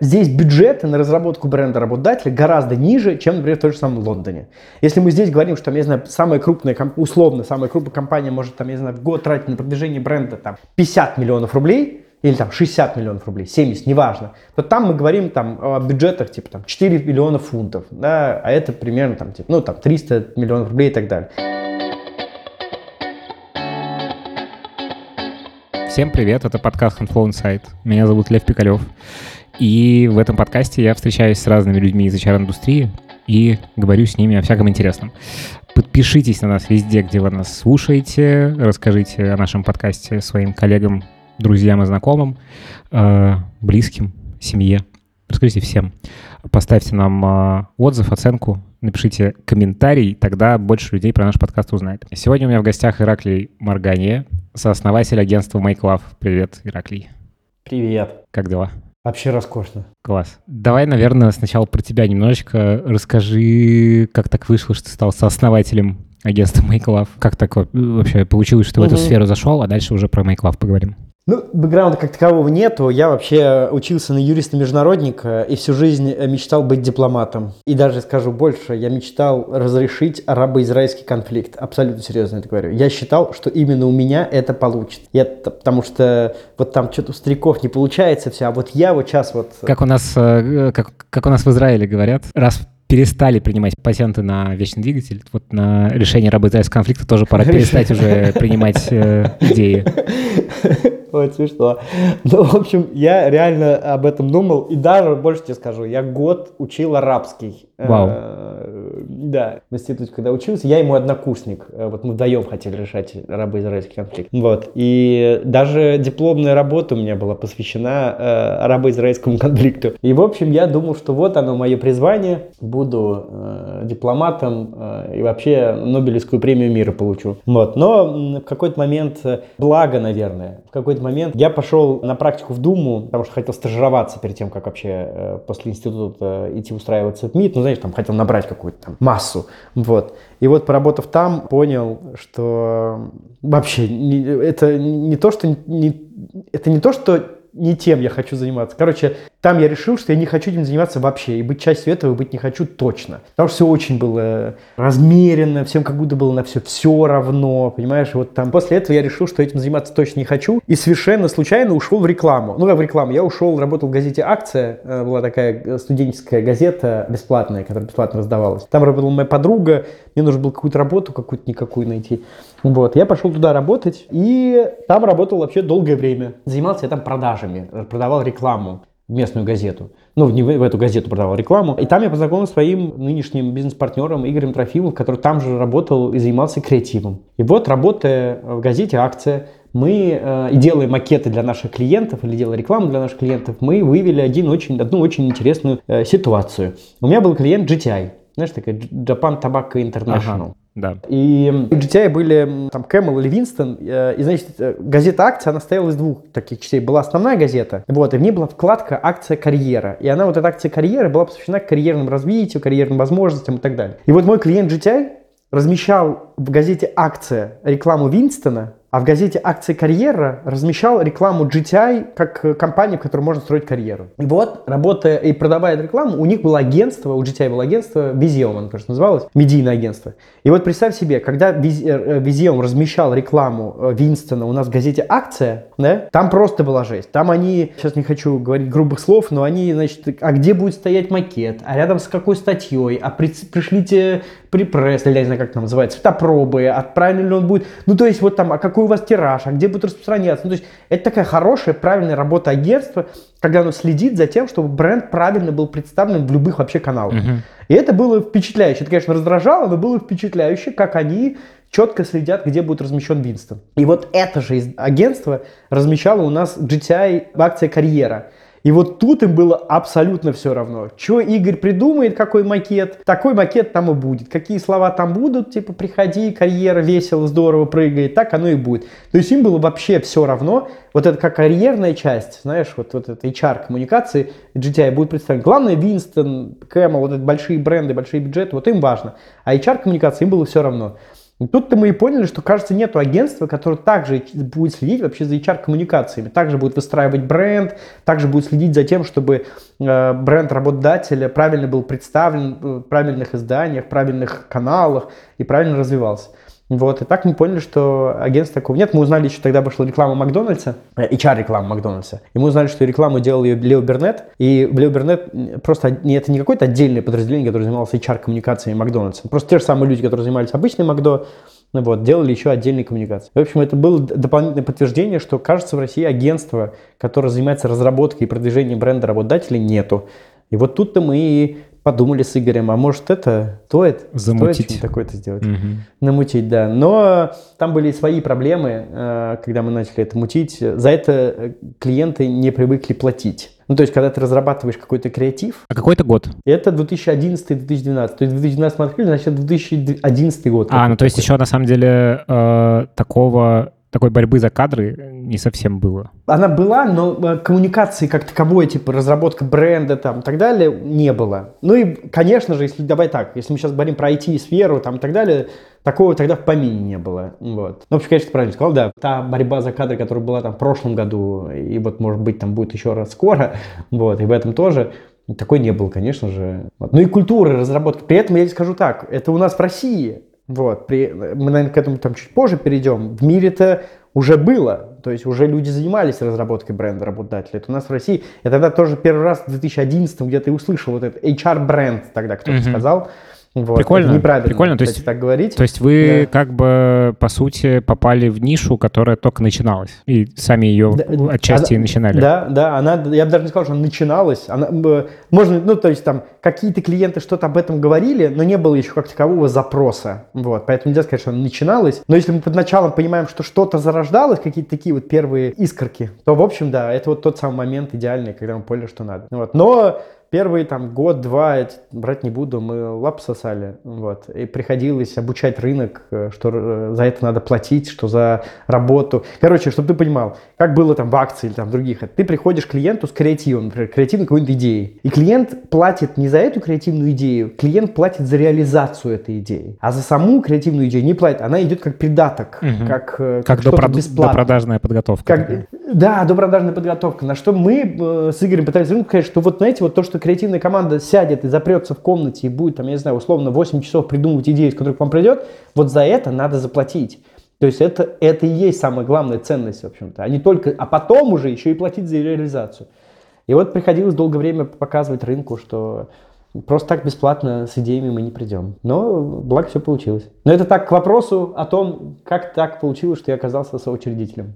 здесь бюджеты на разработку бренда работодателя гораздо ниже, чем, например, в том же самом Лондоне. Если мы здесь говорим, что, там, я знаю, самая крупная, условно, самая крупная компания может, там, я знаю, в год тратить на продвижение бренда там, 50 миллионов рублей, или там 60 миллионов рублей, 70, неважно, то там мы говорим там о бюджетах типа там 4 миллиона фунтов, да, а это примерно там типа, ну там 300 миллионов рублей и так далее. Всем привет, это подкаст Handflow Insight. Меня зовут Лев Пикалев. И в этом подкасте я встречаюсь с разными людьми из HR-индустрии и говорю с ними о всяком интересном. Подпишитесь на нас везде, где вы нас слушаете. Расскажите о нашем подкасте своим коллегам друзьям и знакомым, э, близким, семье. Расскажите всем. Поставьте нам э, отзыв, оценку, напишите комментарий, тогда больше людей про наш подкаст узнает. Сегодня у меня в гостях Ираклий Маргания, сооснователь агентства Make Love. Привет, Ираклий. Привет. Как дела? Вообще роскошно. Класс. Давай, наверное, сначала про тебя немножечко расскажи, как так вышло, что ты стал сооснователем агентства Make Love. Как так вообще получилось, что угу. в эту сферу зашел, а дальше уже про Make Love поговорим. Ну, бэкграунда как такового нету. Я вообще учился на юриста-международника и всю жизнь мечтал быть дипломатом. И даже скажу больше, я мечтал разрешить арабо-израильский конфликт. Абсолютно серьезно это говорю. Я считал, что именно у меня это получится. Я, потому что вот там что-то у стариков не получается все, а вот я вот сейчас вот... Как у нас, э, как, как у нас в Израиле говорят, раз перестали принимать патенты на вечный двигатель. Вот на решение арабо-израильского конфликта тоже пора перестать уже принимать э, идеи. Вот смешно. Ну, в общем, я реально об этом думал. И даже, больше тебе скажу, я год учил арабский. Вау. Э, да, в институте, когда учился, я ему однокурсник. Э, вот мы вдвоем хотели решать арабо-израильский конфликт. Вот. И даже дипломная работа у меня была посвящена э, арабо-израильскому конфликту. И, в общем, я думал, что вот оно мое призвание. Буду э, дипломатом э, и вообще Нобелевскую премию мира получу. Вот. Но в какой-то момент, благо, наверное, в какой-то момент я пошел на практику в Думу, потому что хотел стажироваться перед тем, как вообще э, после института э, идти устраиваться в МИД. Ну, знаешь, там хотел набрать какую-то там массу. Вот. И вот, поработав там, понял, что вообще это не то, что не, это не то, что не тем я хочу заниматься. Короче, там я решил, что я не хочу этим заниматься вообще, и быть частью этого быть не хочу точно. Потому что все очень было размеренно, всем как будто было на все все равно, понимаешь? Вот там после этого я решил, что этим заниматься точно не хочу, и совершенно случайно ушел в рекламу. Ну, как в рекламу, я ушел, работал в газете «Акция», э, была такая студенческая газета бесплатная, которая бесплатно раздавалась. Там работала моя подруга, мне нужно было какую-то работу какую-то никакую найти. Вот, я пошел туда работать, и там работал вообще долгое время. Занимался я там продажами, продавал рекламу местную газету. Ну, не в, эту газету продавал рекламу. И там я познакомился с своим нынешним бизнес-партнером Игорем Трофимовым, который там же работал и занимался креативом. И вот, работая в газете «Акция», мы э, и делая макеты для наших клиентов или делая рекламу для наших клиентов, мы вывели один очень, одну очень интересную э, ситуацию. У меня был клиент JTI, знаешь, такая Japan Tobacco International. Ага. Да. И в JTI были там Camel или Winston. Э, и, значит, э, газета «Акция», она стояла из двух таких частей. Была основная газета, вот, и в ней была вкладка «Акция карьера». И она, вот эта акция карьеры, была посвящена карьерному развитию, карьерным возможностям и так далее. И вот мой клиент JTI размещал в газете «Акция» рекламу Winston а, а в газете «Акции карьера» размещал рекламу JTI как э, компании, в которой можно строить карьеру. И вот, работая и продавая эту рекламу, у них было агентство, у JTI было агентство, Vizeum, оно, кажется, называлось, медийное агентство. И вот представь себе, когда Vizium э, размещал рекламу э, Винстона у нас в газете «Акция», да, там просто была жесть. Там они, сейчас не хочу говорить грубых слов, но они, значит, а где будет стоять макет, а рядом с какой статьей, а при, пришлите припресс, или я не знаю, как это называется, цветопробы, а правильно ли он будет, ну, то есть вот там, а какой какой у вас тираж, а где будет распространяться. Ну, то есть это такая хорошая, правильная работа агентства, когда оно следит за тем, чтобы бренд правильно был представлен в любых вообще каналах. Угу. И это было впечатляюще. Это, конечно, раздражало, но было впечатляюще, как они четко следят, где будет размещен Винстон. И вот это же агентство размещало у нас GTI в акции «Карьера». И вот тут им было абсолютно все равно. Что Игорь придумает, какой макет, такой макет там и будет. Какие слова там будут, типа приходи, карьера весело, здорово прыгает, так оно и будет. То есть им было вообще все равно. Вот это как карьерная часть, знаешь, вот, вот это HR коммуникации GTI будет представлен. Главное, Винстон, Кэмл, вот эти большие бренды, большие бюджеты, вот им важно. А HR коммуникации им было все равно. И тут-то мы и поняли, что, кажется, нету агентства, которое также будет следить вообще за HR-коммуникациями, также будет выстраивать бренд, также будет следить за тем, чтобы э, бренд работодателя правильно был представлен в правильных изданиях, правильных каналах и правильно развивался. Вот, и так мы поняли, что агентства такого нет. Мы узнали еще тогда вышла реклама Макдональдса, HR-реклама Макдональдса. И мы узнали, что рекламу делал ее Лео Бернет. И Лео Бернет просто это не какое-то отдельное подразделение, которое занималось HR-коммуникациями Макдональдса. Просто те же самые люди, которые занимались обычным Макдо, ну вот, делали еще отдельные коммуникации. В общем, это было дополнительное подтверждение, что, кажется, в России агентства, которое занимается разработкой и продвижением бренда работодателей, нету. И вот тут-то мы и подумали с Игорем, а может это стоит, Замутить. стоит такое-то сделать. Угу. Намутить, да. Но там были свои проблемы, э, когда мы начали это мутить. За это э, клиенты не привыкли платить. Ну, то есть, когда ты разрабатываешь какой-то креатив, А какой это год? это 2011-2012. То есть, в 2012 мы открыли, значит, 2011 год. А, ну то есть еще на самом деле э, такого такой борьбы за кадры не совсем было. Она была, но э, коммуникации как таковой, типа разработка бренда там и так далее, не было. Ну и, конечно же, если давай так, если мы сейчас говорим про IT-сферу там и так далее, такого тогда в помине не было. Вот. Ну, в общем, конечно, правильно сказал, да. Та борьба за кадры, которая была там в прошлом году, и вот, может быть, там будет еще раз скоро, вот, и в этом тоже, такой не было, конечно же. Вот. Ну и культура разработки. При этом я тебе скажу так, это у нас в России, вот, при, мы, наверное, к этому там чуть позже перейдем. В мире-то уже было, то есть уже люди занимались разработкой бренда работодателя. Это у нас в России, я тогда тоже первый раз в 2011 где-то и услышал вот этот HR-бренд тогда кто-то Мгм. сказал. Вот. Прикольно, Это неправильно, прикольно, то кстати, есть- так говорить. То есть вы Да. как бы, по сути, попали в нишу, которая только начиналась. И сами ее Да, отчасти и она- начинали. Да, да, она, я бы даже не сказал, что она начиналась. Она, э, можно, ну, то есть там какие-то клиенты что-то об этом говорили, но не было еще как такового запроса. Вот, поэтому нельзя сказать, что она начиналась. Но если мы под началом понимаем, что что-то зарождалось, какие-то такие вот первые искорки, то, в общем, да, это вот тот самый момент идеальный, когда мы поняли, что надо. Вот. Но первый там год-два, брать не буду, мы лап сосали, вот, и приходилось обучать рынок, э, что э, за это надо платить, что за работу. Короче, чтобы ты понимал, как было там в акции или там в других, ты приходишь к клиенту с креативом, например, креативной какой-нибудь идеей, и клиент платит не за эту креативную идею, клиент платит за реализацию этой идеи, а за саму креативную идею не платит, она идет как придаток, Мгм. как, Как что-то допрод- бесплатное. допродажная подготовка. Как, да, допродажная подготовка. На что мы с Игорем пытались рынку сказать, что вот знаете, вот то, что креативная команда сядет и запрется в комнате и будет, там, я не знаю, условно 8 часов придумывать идеи, из которых вам придет, вот за это надо заплатить. То есть это, это и есть самая главная ценность, в общем-то. А не только, а потом уже еще и платить за реализацию. И вот приходилось долгое время показывать рынку, что просто так бесплатно с идеями мы не придем. Но благо все получилось. Но это так к вопросу о том, как так получилось, что я оказался соучредителем.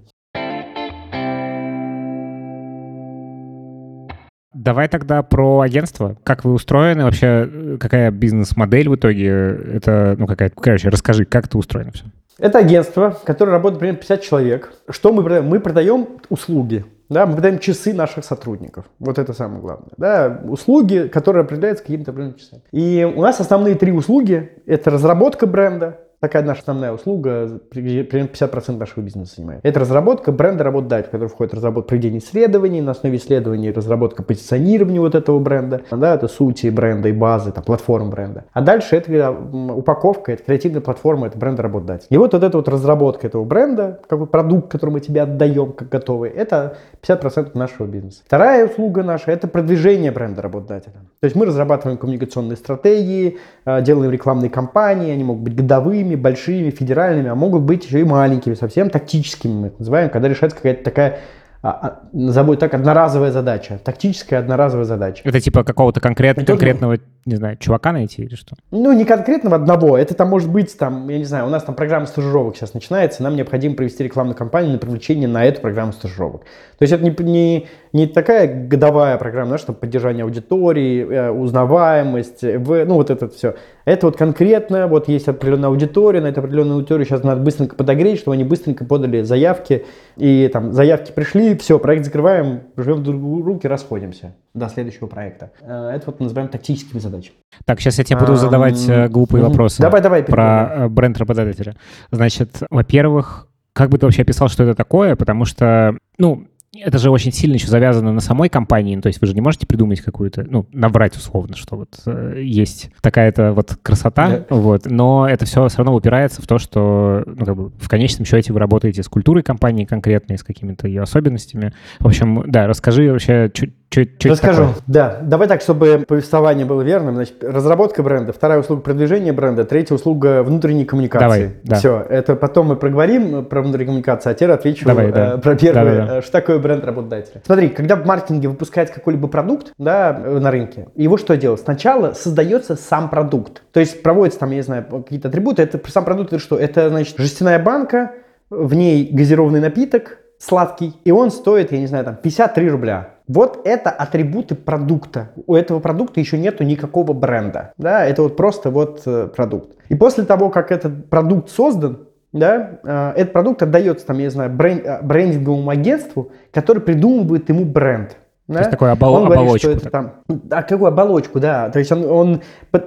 Давай тогда про агентство. Как вы устроены вообще? э, Какая бизнес-модель в итоге? Это, ну, какая-то... Короче, расскажи, как это устроено все. Это агентство, которое работает примерно 50 человек. Что мы продаем? Мы продаем услуги. Да, мы продаем часы наших сотрудников. Вот это самое главное. Да, услуги, которые определяются какими-то определенными часами. И у нас основные три услуги. Это разработка бренда. Такая наша основная услуга, при- примерно 50% нашего бизнеса занимает. Это разработка бренда работодателя, в который входит разработка проведения исследований, на основе исследований разработка позиционирования вот этого бренда, да, это сути бренда и базы, там, платформ бренда. А дальше это м, упаковка, это креативная платформа, это бренд работодателя. И вот, вот эта вот разработка этого бренда, как бы продукт, который мы тебе отдаем как готовый, это 50% нашего бизнеса. Вторая услуга наша – это продвижение бренда работодателя. То есть мы разрабатываем коммуникационные стратегии, э, делаем рекламные кампании, они могут быть годовыми, большими, федеральными, а могут быть еще и маленькими, совсем тактическими, мы их называем, когда решается какая-то такая, а, а, назову так, одноразовая задача, тактическая одноразовая задача. Это типа какого-то конкрет... Конкретного, не знаю, чувака найти или что? Ну, не конкретного одного. Это там может быть, там, я не знаю, у нас там программа стажировок сейчас начинается, нам необходимо провести рекламную кампанию на привлечение на эту программу стажировок. То есть это не, не, не такая годовая программа, знаешь, там, поддержание аудитории, э, узнаваемость, ну, вот это все. Это вот конкретно, вот есть определенная аудитория, на эту определенную аудиторию сейчас надо быстренько подогреть, чтобы они быстренько подали заявки, и там заявки пришли, все, проект закрываем, жмем друг другу руки, расходимся до следующего проекта. Э, Это вот называем тактическими задачами. Так, сейчас я тебе буду задавать э, глупые вопросы. Давай, давай, про бренд работодателя. Значит, во-первых, как бы ты вообще описал, что это такое? Потому что, ну, это же очень сильно еще завязано на самой компании, ну, то есть вы же не можете придумать какую-то, ну, набрать условно, что вот э, есть такая-то вот красота, да. вот, но это все все равно упирается в то, что, ну, как бы в конечном счете вы работаете с культурой компании конкретной, с какими-то ее особенностями. В общем, да, расскажи вообще, чуть Чуть, Расскажу. Да, давай так, чтобы повествование было верным. Значит, разработка бренда, вторая услуга продвижения бренда, третья услуга внутренней коммуникации. Давай, да. Все, это потом мы проговорим про внутреннюю коммуникацию, а теперь отвечу давай, да. э, про первое, да, да, да. что такое бренд работодателя. Смотри, когда в маркетинге выпускается какой-либо продукт да, на рынке, его что делать? Сначала создается сам продукт. То есть проводятся там, я не знаю, какие-то атрибуты. Это сам продукт это что? Это, значит, жестяная банка, в ней газированный напиток, сладкий, и он стоит, я не знаю, там 53 рубля. Вот это атрибуты продукта. У этого продукта еще нету никакого бренда. Да, это вот просто вот э, продукт. И после того, как этот продукт создан, да, э, этот продукт отдается, там, я не знаю, э, брендинговому агентству, который придумывает ему бренд. Да? То есть такой обол- он говорит, оболочку. Что это там, а какую оболочку, да. То есть он, он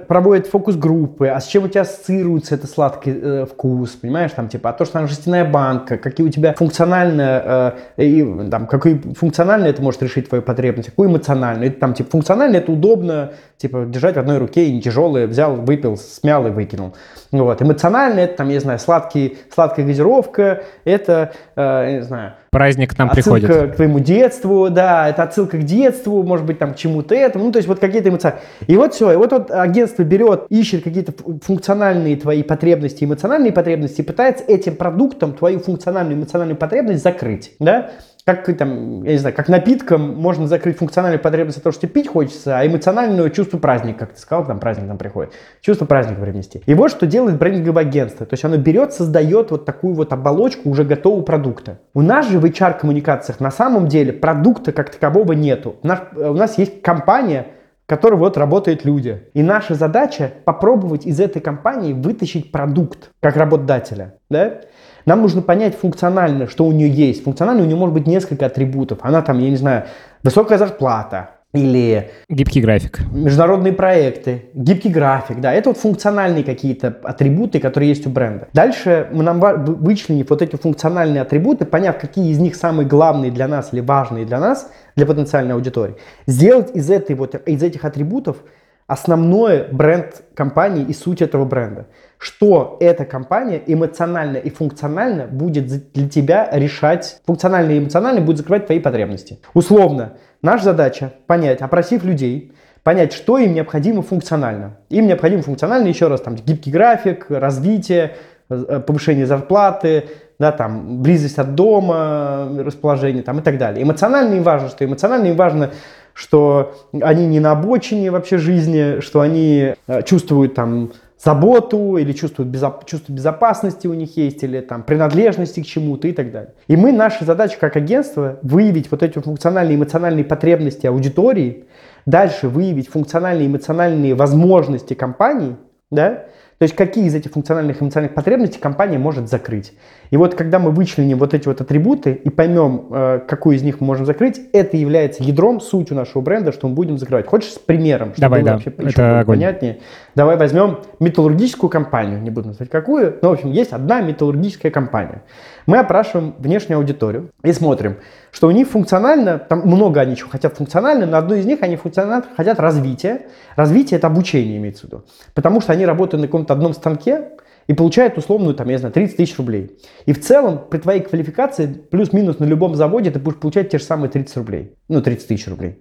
проводит фокус-группы, а с чем у тебя ассоциируется этот сладкий э, вкус, понимаешь, там типа, а то, что там жестяная банка, какие у тебя функционально, э, и, там, какой функционально это может решить твою потребность, какую эмоционально. Это там типа функционально это удобно, типа держать в одной руке и не тяжелое, взял, выпил, смял и выкинул. Вот. Эмоционально это там, я не знаю, сладкий, сладкая газировка, это, э, я не знаю, Праздник к нам отсылка приходит. к твоему детству, да, это отсылка к детству, может быть, там, к чему-то этому, ну, то есть вот какие-то эмоции. И вот все, и вот, вот агентство берет, ищет какие-то функциональные твои потребности, эмоциональные потребности, и пытается этим продуктом твою функциональную эмоциональную потребность закрыть, да, как там, я не знаю, как напитком можно закрыть функциональную потребность от того, что пить хочется, а эмоциональное чувство праздника, как ты сказал, там праздник там приходит, чувство праздника привнести. И вот что делает брендинговое агентство. То есть оно берет, создает вот такую вот оболочку уже готового продукта. У нас же в HR-коммуникациях на самом деле продукта как такового нету. У нас, у нас есть компания, в которой вот работают люди. И наша задача попробовать из этой компании вытащить продукт как работодателя. Да? Нам нужно понять функционально, что у нее есть. Функционально у нее может быть несколько атрибутов. Она там, я не знаю, высокая зарплата, или гибкий график. Международные проекты, гибкий график, да, это вот функциональные какие-то атрибуты, которые есть у бренда. Дальше мы нам вычленив вот эти функциональные атрибуты, поняв, какие из них самые главные для нас или важные для нас, для потенциальной аудитории, сделать из, этой вот, из этих атрибутов основное бренд компании и суть этого бренда. Что эта компания эмоционально и функционально будет для тебя решать, функционально и эмоционально будет закрывать твои потребности. Условно, наша задача понять, опросив людей, понять, что им необходимо функционально. Им необходимо функционально, еще раз, там, гибкий график, развитие, э, повышение зарплаты, да, там, близость от дома, расположение там, и так далее. Эмоционально им важно, что эмоционально им важно что они не на обочине вообще жизни, что они э, чувствуют там заботу или чувствуют безо- чувство безопасности у них есть, или там принадлежности к чему-то и так далее. И мы, наша задача как агентство выявить вот эти функциональные эмоциональные потребности аудитории, дальше выявить функциональные эмоциональные возможности компании, да, то есть какие из этих функциональных эмоциональных потребностей компания может закрыть. И вот когда мы вычленим вот эти вот атрибуты и поймем, э, какую из них мы можем закрыть, это является ядром, сутью нашего бренда, что мы будем закрывать. Хочешь с примером, чтобы Давай, было да. вообще это понятнее? Давай возьмем металлургическую компанию, не буду называть какую, но в общем есть одна металлургическая компания. Мы опрашиваем внешнюю аудиторию и смотрим, что у них функционально, там много они чего хотят функционально, но одно из них они функционально хотят развития. Развитие это обучение имеется в виду. Потому что они работают на каком-то одном станке, и получает условную, там, я знаю, 30 тысяч рублей. И в целом при твоей квалификации плюс-минус на любом заводе ты будешь получать те же самые 30 рублей, ну, 30 тысяч рублей.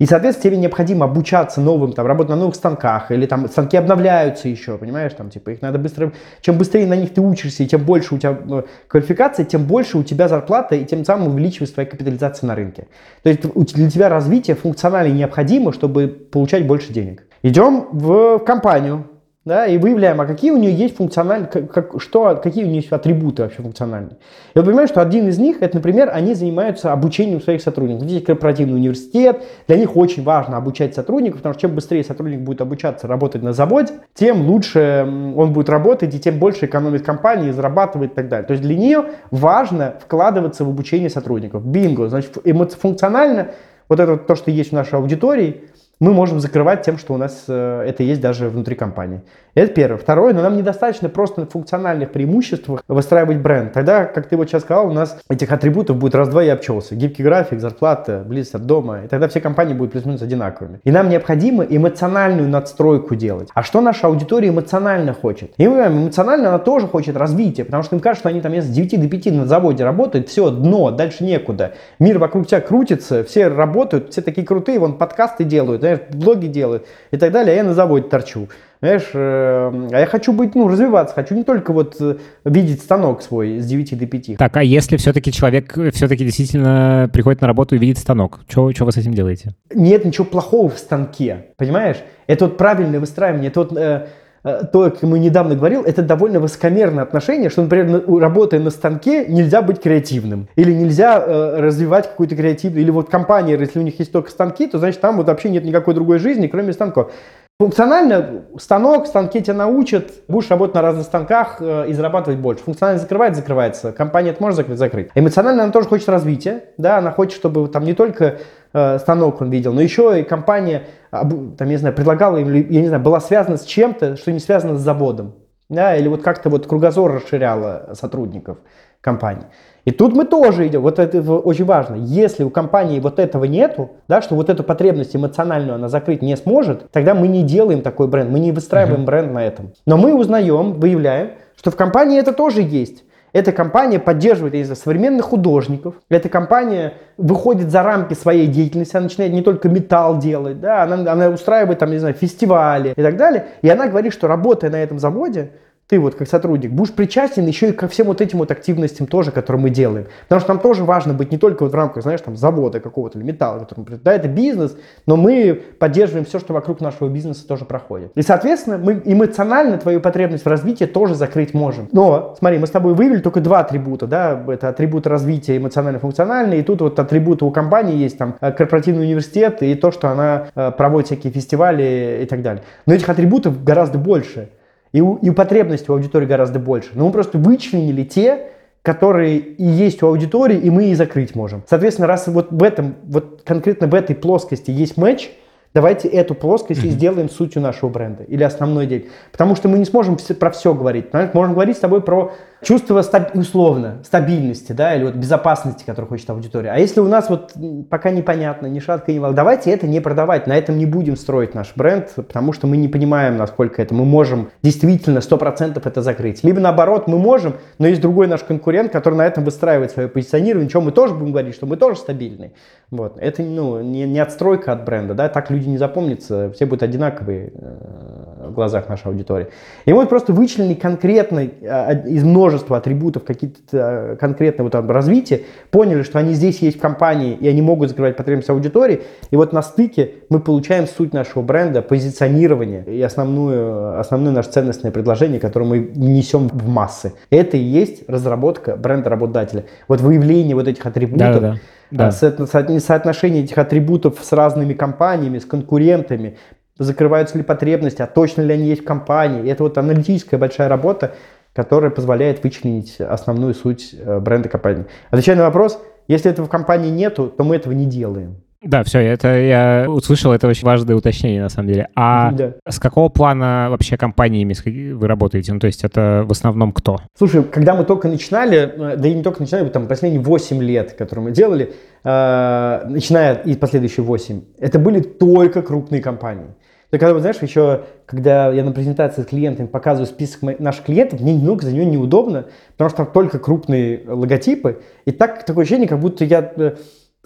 И, соответственно, тебе необходимо обучаться новым, там, работать на новых станках, или там станки обновляются еще, понимаешь, там, типа, их надо быстро, чем быстрее на них ты учишься, и тем больше у тебя э, квалификация, тем больше у тебя зарплата, и тем самым увеличивается твоя капитализация на рынке. То есть для тебя развитие функционально необходимо, чтобы получать больше денег. Идем в компанию, да, и выявляем, а какие у нее есть функциональные, как, как, что, какие у нее есть атрибуты вообще функциональные. Вот понимаешь, что один из них, это, например, они занимаются обучением своих сотрудников. Здесь корпоративный университет, для них очень важно обучать сотрудников, потому что чем быстрее сотрудник будет обучаться работать на заводе, тем лучше он будет работать, и тем больше экономит компания, зарабатывает и так далее. То есть для нее важно вкладываться в обучение сотрудников. Бинго, значит, функционально вот это то, что есть в нашей аудитории – мы можем закрывать тем, что у нас э, это есть даже внутри компании. Это первое. Второе, но нам недостаточно просто на функциональных преимуществах выстраивать бренд. Тогда, как ты вот сейчас сказал, у нас этих атрибутов будет раз-два и обчелся. Гибкий график, зарплата, близость от дома. И тогда все компании будут плюс-минус одинаковыми. И нам необходимо эмоциональную надстройку делать. А что наша аудитория эмоционально хочет? И эмоционально она тоже хочет развития, потому что им кажется, что они там с 9 до 5 на заводе работают, все, дно, дальше некуда. Мир вокруг тебя крутится, все работают, все такие крутые, вон подкасты делают, знаешь, блоги делают и так далее, а я на заводе торчу. Знаешь, э, а я хочу быть, ну, развиваться, хочу не только вот э, видеть станок свой с 9 до 5. Так, а если все-таки человек все-таки действительно приходит на работу и видит станок, что вы с этим делаете? Нет ничего плохого в станке, понимаешь? Это вот правильное выстраивание, это вот... Э, э то, как мы недавно говорил, это довольно высокомерное отношение, что, например, работая на станке, нельзя быть креативным. Или нельзя э, развивать какую-то креативную... Или вот компания, если у них есть только станки, то, значит, там вот вообще нет никакой другой жизни, кроме станков. Функционально станок, станки тебя научат, будешь работать на разных станках э, и зарабатывать больше. Функционально закрывается, закрывается. Компания это может закрыть, закрыть. Эмоционально она тоже хочет развития, да, она хочет, чтобы там не только э, станок он видел, но еще и компания, там, я не знаю, предлагала им, я не знаю, была связана с чем-то, что не связано с заводом, да, или вот как-то вот кругозор расширяла сотрудников компании. И тут мы тоже идем, вот это очень важно, если у компании вот этого нету, да, что вот эту потребность эмоциональную она закрыть не сможет, тогда мы не делаем такой бренд, мы не выстраиваем uh-huh. бренд на этом. Но мы узнаем, выявляем, что в компании это тоже есть. Эта компания поддерживает из современных художников. Эта компания выходит за рамки своей деятельности. Она начинает не только металл делать, да, она, она устраивает там, не знаю, фестивали и так далее. И она говорит, что работая на этом заводе, ты вот как сотрудник будешь причастен еще и ко всем вот этим вот активностям тоже, которые мы делаем. Потому что нам тоже важно быть не только вот в рамках, знаешь, там завода какого-то или металла, который да, это бизнес, но мы поддерживаем все, что вокруг нашего бизнеса тоже проходит. И, соответственно, мы эмоционально твою потребность в развитии тоже закрыть можем. Но, смотри, мы с тобой вывели только два атрибута, да, это атрибуты развития эмоционально-функциональные, и тут вот атрибуты у компании есть, там, э, корпоративный университет и то, что она э, проводит всякие фестивали и так далее. Но этих атрибутов гораздо больше. И, у, и потребностей у аудитории гораздо больше. Но мы просто вычленили те, которые и есть у аудитории, и мы и закрыть можем. Соответственно, раз вот в этом, вот конкретно в этой плоскости есть матч, Давайте эту плоскость и сделаем сутью нашего бренда или основной день. Потому что мы не сможем про все говорить. Можем говорить с тобой про чувство стаб- условно стабильности, да, или вот безопасности, которую хочет аудитория. А если у нас вот пока непонятно, ни шатка, ни вал, давайте это не продавать, на этом не будем строить наш бренд, потому что мы не понимаем, насколько это мы можем действительно 100% это закрыть. Либо наоборот, мы можем, но есть другой наш конкурент, который на этом выстраивает свое позиционирование, чем мы тоже будем говорить, что мы тоже стабильны. Вот. Это ну, не, не отстройка от бренда, да, так люди не запомнятся, все будут одинаковые э, глазах нашей аудитории. И мы просто вычленили конкретно э, из множества атрибутов, какие-то э, конкретные вот там развития, поняли, что они здесь есть в компании, и они могут закрывать потребности аудитории. И вот на стыке мы получаем суть нашего бренда, позиционирование и основную, основное наше ценностное предложение, которое мы несем в массы. Это и есть разработка бренда работодателя. Вот выявление вот этих атрибутов. Да, да, да. Соотношение этих атрибутов с разными компаниями, с конкурентами, закрываются ли потребности, а точно ли они есть в компании. И это вот аналитическая большая работа, которая позволяет вычленить основную суть э, бренда компании. Отвечая на вопрос, если этого в компании нету, то мы этого не делаем. Да, все, это я услышал, это очень важное уточнение на самом деле. А да. с какого плана вообще компаниями вы работаете? Ну, то есть это в основном кто? Слушай, когда мы только начинали, э, да и не только начинали, там последние 8 лет, которые мы делали, э, начиная и последующие 8, это были только крупные компании. Ты когда, знаешь, еще, когда я на презентации с клиентами показываю список наших клиентов, мне немного за него неудобно, потому что там только крупные логотипы, и так такое ощущение, как будто я э,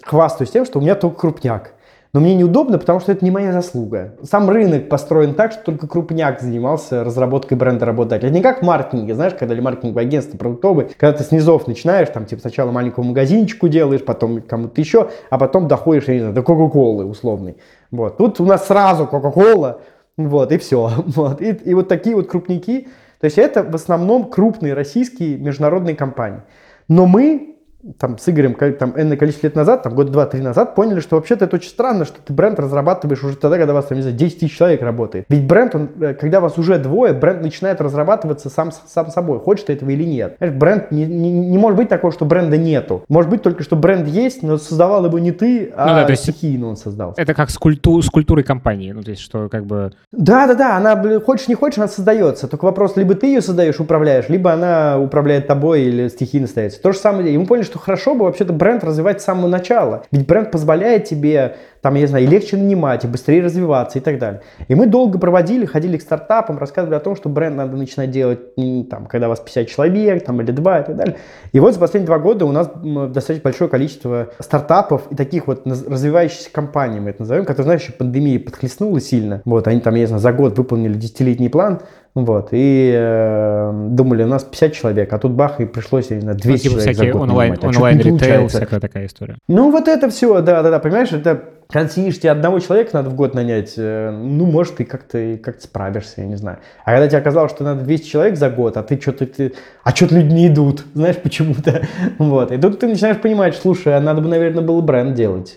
хвастаюсь тем, что у меня только крупняк. Но мне неудобно, потому что это не моя заслуга. Сам рынок построен так, что только крупняк занимался разработкой бренда работодателя. Это не как в маркетинге, знаешь, когда или маркетинговое агентство продуктовое, когда ты снизов начинаешь, там, типа, сначала маленького магазинчику делаешь, потом кому-то еще, а потом доходишь, я не знаю, до Кока-Колы условной. Вот. Тут у нас сразу Кока-Кола, вот, и все. Вот. И, и вот такие вот крупники. То есть это в основном крупные российские международные компании. Но мы там с Игорем там энное количество лет назад, там год два-три назад, поняли, что вообще-то это очень странно, что ты бренд разрабатываешь уже тогда, когда у вас там, не знаю, 10 тысяч человек работает. Ведь бренд, он, э, когда вас уже двое, бренд начинает разрабатываться сам, сам собой, хочешь ты этого или нет. Знаешь, бренд не, не, не может быть такого, что бренда нету. Может быть только, что бренд есть, но создавал его не ты, а ну, да, то есть стихийно он создал. Это как с, культу, с культурой компании, ну то есть что как бы... Да-да-да, она, хочешь не хочешь, она создается. Только вопрос, либо ты ее создаешь, управляешь, либо она управляет тобой или стихийно стоит. То же самое. И мы поняли, что хорошо бы вообще-то бренд развивать с самого начала. Ведь бренд позволяет тебе там, я не знаю, и легче нанимать, и быстрее развиваться и так далее. И мы долго проводили, ходили к стартапам, рассказывали о том, что бренд надо начинать делать, там, когда у вас 50 человек, там, или 2 и так далее. И вот за последние два года у нас достаточно большое количество стартапов и таких вот развивающихся компаний, мы это назовем, которые, знаешь, еще пандемия подхлестнула сильно. Вот, они там, я не знаю, за год выполнили десятилетний план, вот, и э, думали, у нас 50 человек, а тут бах, и пришлось, я не знаю, 200 ну, типа человек за год онлайн, нанимать. А онлайн ритейл, всякая такая история. Ну, вот это все, да-да-да, понимаешь, это сидишь, тебе одного человека надо в год нанять, э, ну, может, ты как-то как справишься, я не знаю. А когда тебе оказалось, что надо 200 человек за год, а ты что-то, ты, а что-то люди не идут, знаешь, почему-то. Вот. И тут ты начинаешь понимать, слушай, а надо бы, наверное, было бренд делать.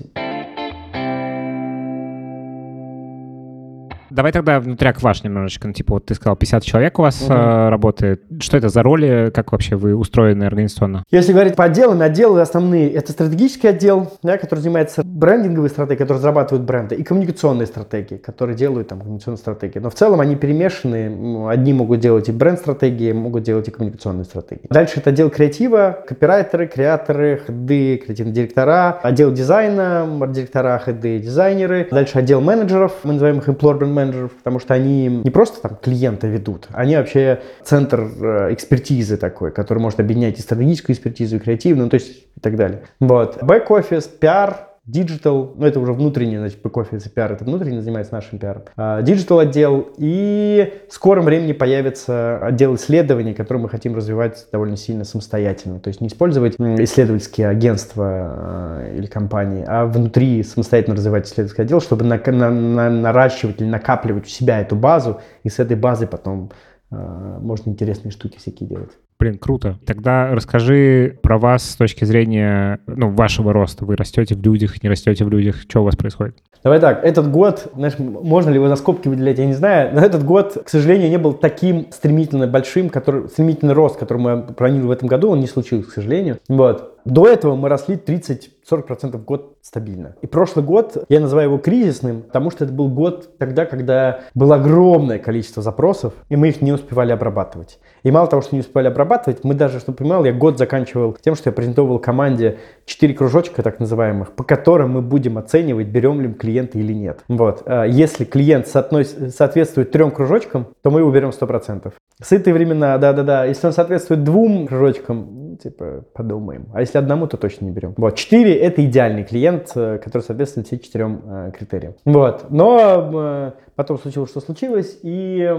Давай тогда внутряк ваш немножечко. Ну, типа, вот ты сказал, 50 человек у вас угу. э, работает. Что это за роли? Как вообще вы устроены организационно? Если говорить по отделам, отделы основные. Это стратегический отдел, да, который занимается брендинговой стратегией, который разрабатывает бренды, и коммуникационные стратегии, которые делают там коммуникационные стратегии. Но в целом они перемешаны. Одни могут делать и бренд-стратегии, могут делать и коммуникационные стратегии. Дальше это отдел креатива, копирайтеры, креаторы, хеды, креативные директора, отдел дизайна, директора, хеды, дизайнеры. Дальше отдел менеджеров, мы называем их employment менеджеров, потому что они не просто там клиента ведут, они вообще центр э, экспертизы такой, который может объединять и стратегическую экспертизу, и креативную, ну, то есть и так далее. Вот. Бэк-офис, пиар, Digital, ну это уже внутренний, значит, бэк-офис и пиар, это внутренний занимается нашим пиаром. Digital отдел и в скором времени появится отдел исследований, который мы хотим развивать довольно сильно самостоятельно. То есть не использовать исследовательские агентства а, или компании, а внутри самостоятельно развивать исследовательский отдел, чтобы на, на, на, наращивать или накапливать у себя эту базу и с этой базы потом а, можно интересные штуки всякие делать. Блин, круто. Тогда расскажи про вас с точки зрения ну, вашего роста. Вы растете в людях, не растете в людях. Что у вас происходит? Давай так, этот год, знаешь, можно ли его за скобки выделять, я не знаю, но этот год, к сожалению, не был таким стремительно большим, который, стремительный рост, который мы планировали в этом году, он не случился, к сожалению. Вот. До этого мы росли 30-40% в год стабильно. И прошлый год, я называю его кризисным, потому что это был год тогда, когда было огромное количество запросов, и мы их не успевали обрабатывать. И мало того, что не успевали обрабатывать, мы даже, чтобы понимал, я год заканчивал тем, что я презентовал команде 4 кружочка так называемых, по которым мы будем оценивать, берем ли клиента или нет. Вот. А если клиент соотносит, соответствует трем кружочкам, то мы его берем 100%. Сытые времена, да-да-да. Если он соответствует двум кружочкам, типа, подумаем. А если одному, то точно не берем. Вот, 4 — это идеальный клиент, э, который соответствует все четырем э, критериям. Вот, но э, потом случилось, что случилось, и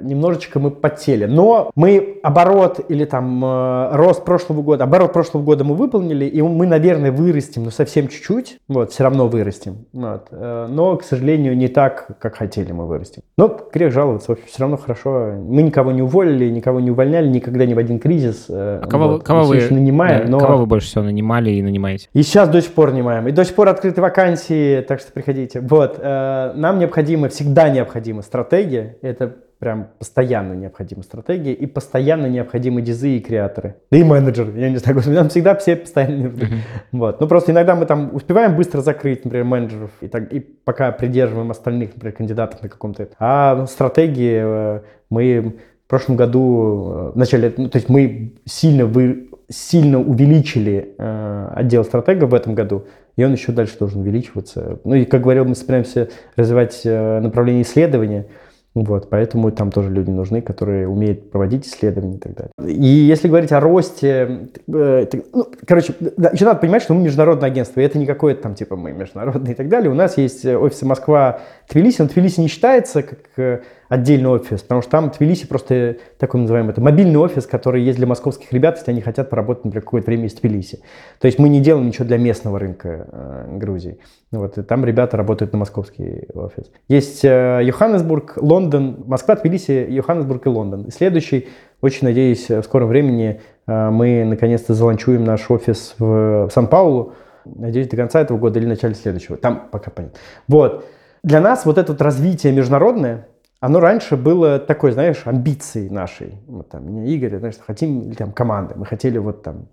немножечко мы потели. Но мы оборот или там э, рост прошлого года, оборот прошлого года мы выполнили, и мы, наверное, вырастем, но совсем чуть-чуть, вот, все равно вырастем. Вот. Э, но, к сожалению, не так, как хотели мы вырастем. Но грех жаловаться, в общем, все равно хорошо. Мы никого не уволили, никого не увольняли, никогда ни в один кризис. А кого, вот. кого вы нанимаем, да, но... Кого вы больше всего нанимали и нанимаете? И сейчас до сих пор нанимаем. И до сих пор открыты вакансии, так что приходите. Вот. Нам необходимо, всегда необходима стратегия. Это прям постоянно необходима стратегия и постоянно необходимы дизы и креаторы. Да и менеджеры, я не знаю, нам всегда все постоянно. Uh-huh. Вот. Ну просто иногда мы там успеваем быстро закрыть, например, менеджеров, и, так, и пока придерживаем остальных, например, кандидатов на каком-то... А ну, стратегии э, мы в прошлом году, э, в начале, ну, то есть мы сильно, вы, сильно увеличили э, отдел стратегов в этом году, и он еще дальше должен увеличиваться. Ну и, как говорил, мы собираемся развивать э, направление исследования, вот, поэтому там тоже люди нужны, которые умеют проводить исследования и так далее. И если говорить о росте, э, ну, короче, да, еще надо понимать, что мы международное агентство, и это не какое-то там типа мы международные и так далее. У нас есть офисы Москва, Тбилиси, но Тбилиси не считается как э, отдельный офис, потому что там Тбилиси просто такой называемый, это мобильный офис, который есть для московских ребят, если они хотят поработать, например, какое-то время из Тбилиси. То есть мы не делаем ничего для местного рынка э, Грузии. Вот, и там ребята работают на московский офис. Есть э, Йоханнесбург, Лондон, Москва, Тбилиси, Йоханнесбург и Лондон. И следующий, очень надеюсь, в скором времени Э, мы наконец-то заланчуем наш офис в Сан-Паулу. Надеюсь, до конца этого года или начале следующего. Там пока понятно. Вот. Для нас вот это вот развитие международное, оно раньше было такой, знаешь, амбицией нашей. Вот там, меня Игорь, знаешь, хотим, или там команды, мы хотели вот там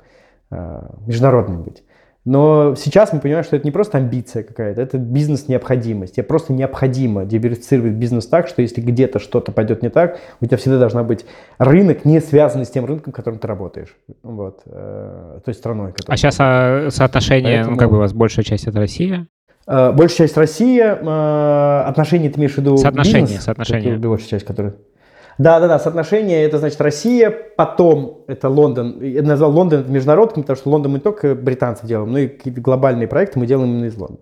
э, международным быть. Но сейчас мы понимаем, что это не просто амбиция какая-то, это бизнес-необходимость. Тебе просто необходимо диверсифицировать бизнес так, что если где-то что-то пойдет не так, у тебя всегда должна быть рынок, не связанный с тем рынком, в котором ты работаешь. Вот. Э, той страной. А сейчас а, соотношение, Поэтому... ну как бы у вас большая часть это Россия? Э, большая часть Россия. Э, отношения ты имеешь в виду Соотношение, бизнес? соотношение. Большая часть, которая... Да, да, да, соотношение это значит Россия, потом это Лондон. Я назвал Лондон международным, потому что Лондон мы не только британцев делаем, но и какие-то глобальные проекты мы делаем именно из Лондона.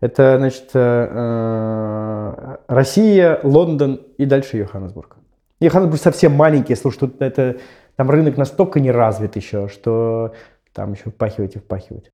Это, значит, э Россия, Лондон и дальше Йоханнесбург. Йоханнесбург совсем маленький, слушай, тут это, там рынок настолько не развит еще, что там еще впахивать и впахивать.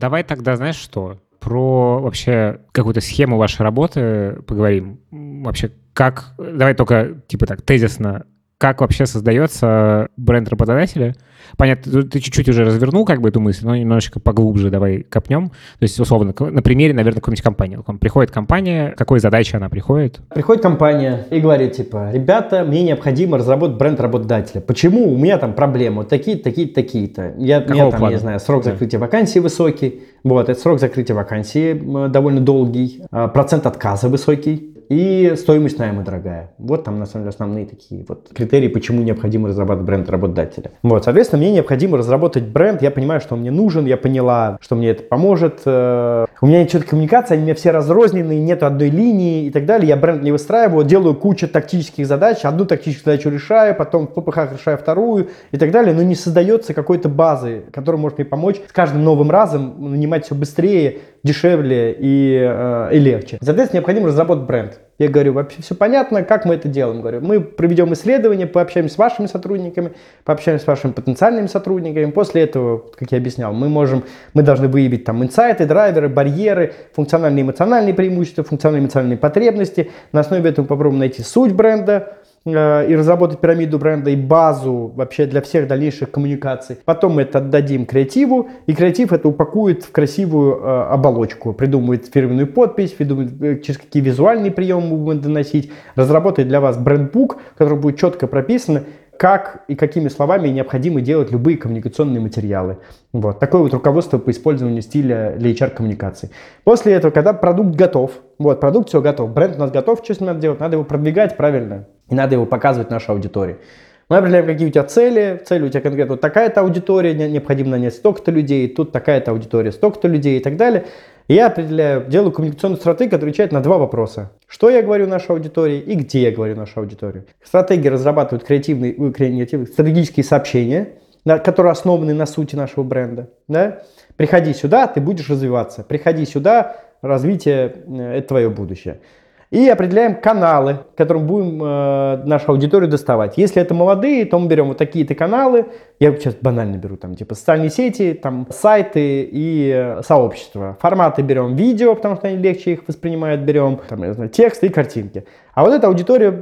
Давай тогда, знаешь что? про вообще какую-то схему вашей работы поговорим. Вообще, как... Давай только, типа так, тезисно. Как вообще создается бренд работодателя? Понятно, ты чуть-чуть уже развернул как бы эту мысль, но немножечко поглубже давай копнем. То есть, условно, на примере, наверное, какой-нибудь компании. Приходит компания, какой задачей она приходит? Приходит компания и говорит, типа, ребята, мне необходимо разработать бренд работодателя. Почему? У меня там проблемы, вот такие-то, такие-то, такие-то. Я, Какого я там, плана? не знаю, срок закрытия да. вакансии высокий. Вот, этот срок закрытия вакансии довольно долгий. А, процент отказа высокий и стоимость найма дорогая. Вот там, на самом деле, основные такие вот критерии, почему необходимо разрабатывать бренд работодателя. Вот, соответственно, мне необходимо разработать бренд, я понимаю, что он мне нужен, я поняла, что мне это поможет. Э, у меня нет четкой коммуникации, они у меня все разрозненные, нет одной линии и так далее. Я бренд не выстраиваю, делаю кучу тактических задач, одну тактическую задачу решаю, потом в ППХ решаю вторую и так далее, но не создается какой-то базы, которая может мне помочь с каждым новым разом нанимать все быстрее, дешевле и, э, и легче. Соответственно, необходимо разработать бренд. Я говорю, вообще все понятно, как мы это делаем? Говорю, мы проведем исследование, пообщаемся с вашими сотрудниками, пообщаемся с вашими потенциальными сотрудниками. После этого, как я объяснял, мы можем, мы должны выявить там инсайты, драйверы, барьеры, функциональные эмоциональные преимущества, функциональные эмоциональные потребности. На основе этого попробуем найти суть бренда, и разработать пирамиду бренда и базу вообще для всех дальнейших коммуникаций. Потом мы это отдадим креативу, и креатив это упакует в красивую э, оболочку, придумывает фирменную подпись, придумает, э, через какие визуальные приемы мы будем доносить, разработает для вас брендбук, который будет четко прописано, как и какими словами необходимо делать любые коммуникационные материалы. Вот. Такое вот руководство по использованию стиля для HR-коммуникаций. После этого, когда продукт готов, вот, продукт все готов, бренд у нас готов, что с ним надо делать? Надо его продвигать правильно, и надо его показывать нашей аудитории. Мы определяем, какие у тебя цели. Цель у тебя конкретно вот такая-то аудитория, необходимо нанять столько-то людей, тут такая-то аудитория, столько-то людей и так далее. Я определяю, делаю коммуникационную стратегию, которая отвечает на два вопроса. Что я говорю нашей аудитории и где я говорю нашей аудитории. Стратегии разрабатывают креативные, креативные стратегические сообщения, которые основаны на сути нашего бренда. Да? Приходи сюда, ты будешь развиваться. Приходи сюда, развитие э, – это твое будущее. И определяем каналы, которым будем э, нашу аудиторию доставать. Если это молодые, то мы берем вот такие-то каналы. Я сейчас банально беру там типа социальные сети, там сайты и э, сообщества. Форматы берем видео, потому что они легче их воспринимают, берем там, я знаю, тексты и картинки. А вот эта аудитория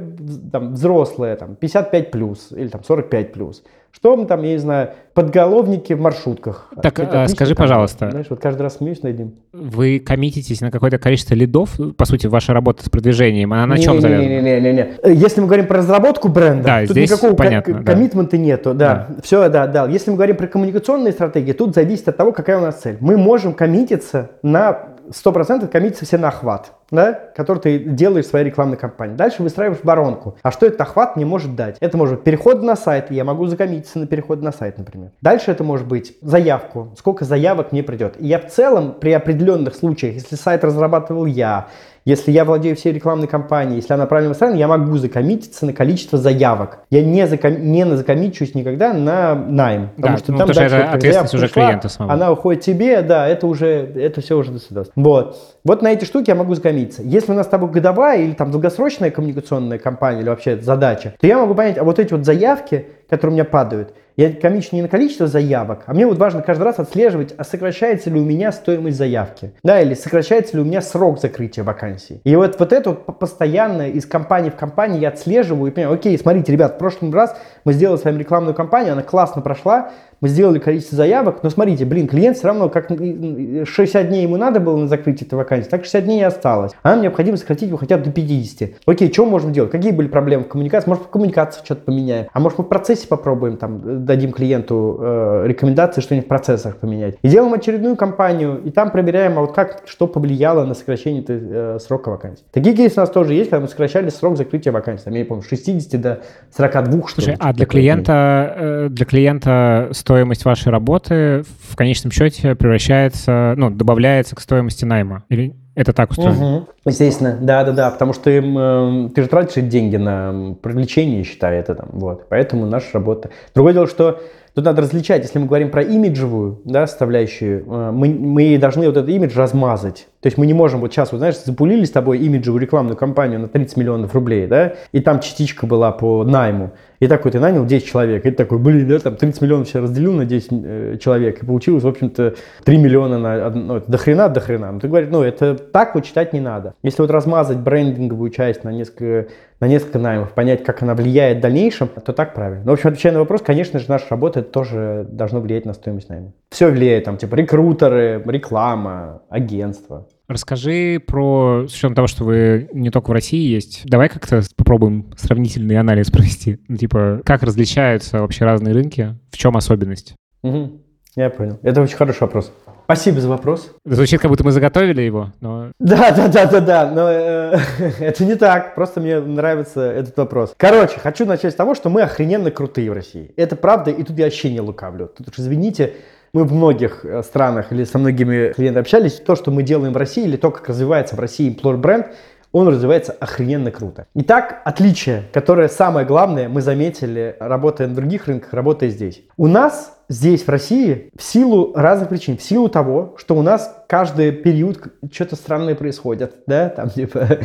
там, взрослая, там, 55 плюс или там 45 плюс. Что мы там, я не знаю, подголовники в маршрутках. Так, а, скажи, там, пожалуйста. Знаешь, вот каждый раз смеюсь над ним. Вы коммититесь на какое-то количество лидов? По сути, ваша работа с продвижением, она на не, чем не, завязана? Не-не-не. Если мы говорим про разработку бренда, да, тут здесь никакого понятно, да. коммитмента нету. Да. да. Все, да, да. Если мы говорим про коммуникационные стратегии, тут зависит от того, какая у нас цель. Мы можем коммититься на 100% коммитятся все на охват, да, который ты делаешь в своей рекламной кампании. Дальше выстраиваешь воронку. А что этот охват мне может дать? Это может быть переход на сайт, я могу закоммититься на переход на сайт, например. Дальше это может быть заявку, сколько заявок мне придет. И я в целом при определенных случаях, если сайт разрабатывал я, если я владею всей рекламной кампанией, если она правильно выстроена, я могу закоммититься на количество заявок. Я не, заком... не закоммичусь никогда на найм. Потому да, что ну, там потому дальше, это ответственность уже пришла, клиента самого. Она уходит тебе, да, это уже, это все уже до свидания. Вот. Вот на эти штуки я могу закоммититься. Если у нас с тобой годовая или там долгосрочная коммуникационная кампания или вообще задача, то я могу понять, а вот эти вот заявки, которые у меня падают, Я комичен не на количество заявок, а мне вот важно каждый раз отслеживать, а сокращается ли у меня стоимость заявки, да, или сокращается ли у меня срок закрытия вакансии. И вот, вот это вот постоянно из компании в компании я отслеживаю и понимаю, окей, смотрите, ребят, в прошлый раз мы сделали с вами рекламную кампанию, она классно прошла, мы сделали количество заявок, но смотрите, блин, клиент все равно, как 60 дней ему надо было на закрытие этой вакансии, так 60 дней и осталось. А нам необходимо сократить его хотя бы до 50. Окей, что можем делать? Какие были проблемы в коммуникации? Может, в коммуникации что-то поменяем? А может, мы в процессе попробуем, там, дадим клиенту э, рекомендации, что-нибудь в процессах поменять. И делаем очередную кампанию, и там проверяем, а вот как, что повлияло на сокращение э, срока вакансии. Такие кейсы у нас тоже есть, когда мы сокращали срок закрытия вакансии. Там, я не помню, с 60 до 42, что Слушай, а для клиента, э, для клиента стоимость вашей работы в конечном счете превращается, ну, добавляется к стоимости найма? Или это так устроено? Угу. Естественно, да-да-да, потому что им, э, ты же тратишь деньги на привлечение, считай это там, вот. Поэтому наша работа. Другое дело, что Тут надо различать, если мы говорим про имиджевую да, составляющую, э, мы, мы должны вот этот имидж размазать. То есть мы не можем, вот сейчас, вот знаешь, запулили с тобой имиджевую рекламную кампанию на 30 миллионов рублей, да, и там частичка была по найму. И такой ты нанял 10 человек, и ты такой, блин, да, там 30 миллионов все разделил на 10 э, человек, и получилось, в общем-то, 3 миллиона на, ну, это до хрена, до хрена. Но ты говоришь, ну, это так вот читать не надо. Если вот размазать брендинговую часть на несколько, на несколько наймов, понять, как она влияет в дальнейшем, то так правильно. Но, в общем, отвечая на вопрос, конечно же, наша работа тоже должно влиять на стоимость найма. Все влияет, там, типа, рекрутеры, реклама, агентство. Расскажи про, с учетом того, что вы не только в России есть, давай как-то попробуем сравнительный анализ провести. Ну, типа, как различаются вообще разные рынки, в чем особенность? Угу. Я понял. Это очень хороший вопрос. Спасибо за вопрос. Звучит, как будто мы заготовили его, но... Да, да, да, да, да, но э, это не так, просто мне нравится этот вопрос. Короче, хочу начать с того, что мы охрененно крутые в России. Это правда, и тут я вообще не лукавлю. Тут уж извините, мы в многих э, странах или со многими клиентами общались, то, что мы делаем в России, или то, как развивается в России employer бренд, он развивается охрененно круто. Итак, отличие, которое самое главное, мы заметили, работая на других рынках, работая здесь. У нас здесь, в России, в силу разных причин, в силу того, что у нас каждый период что-то странное происходит, да, там, типа,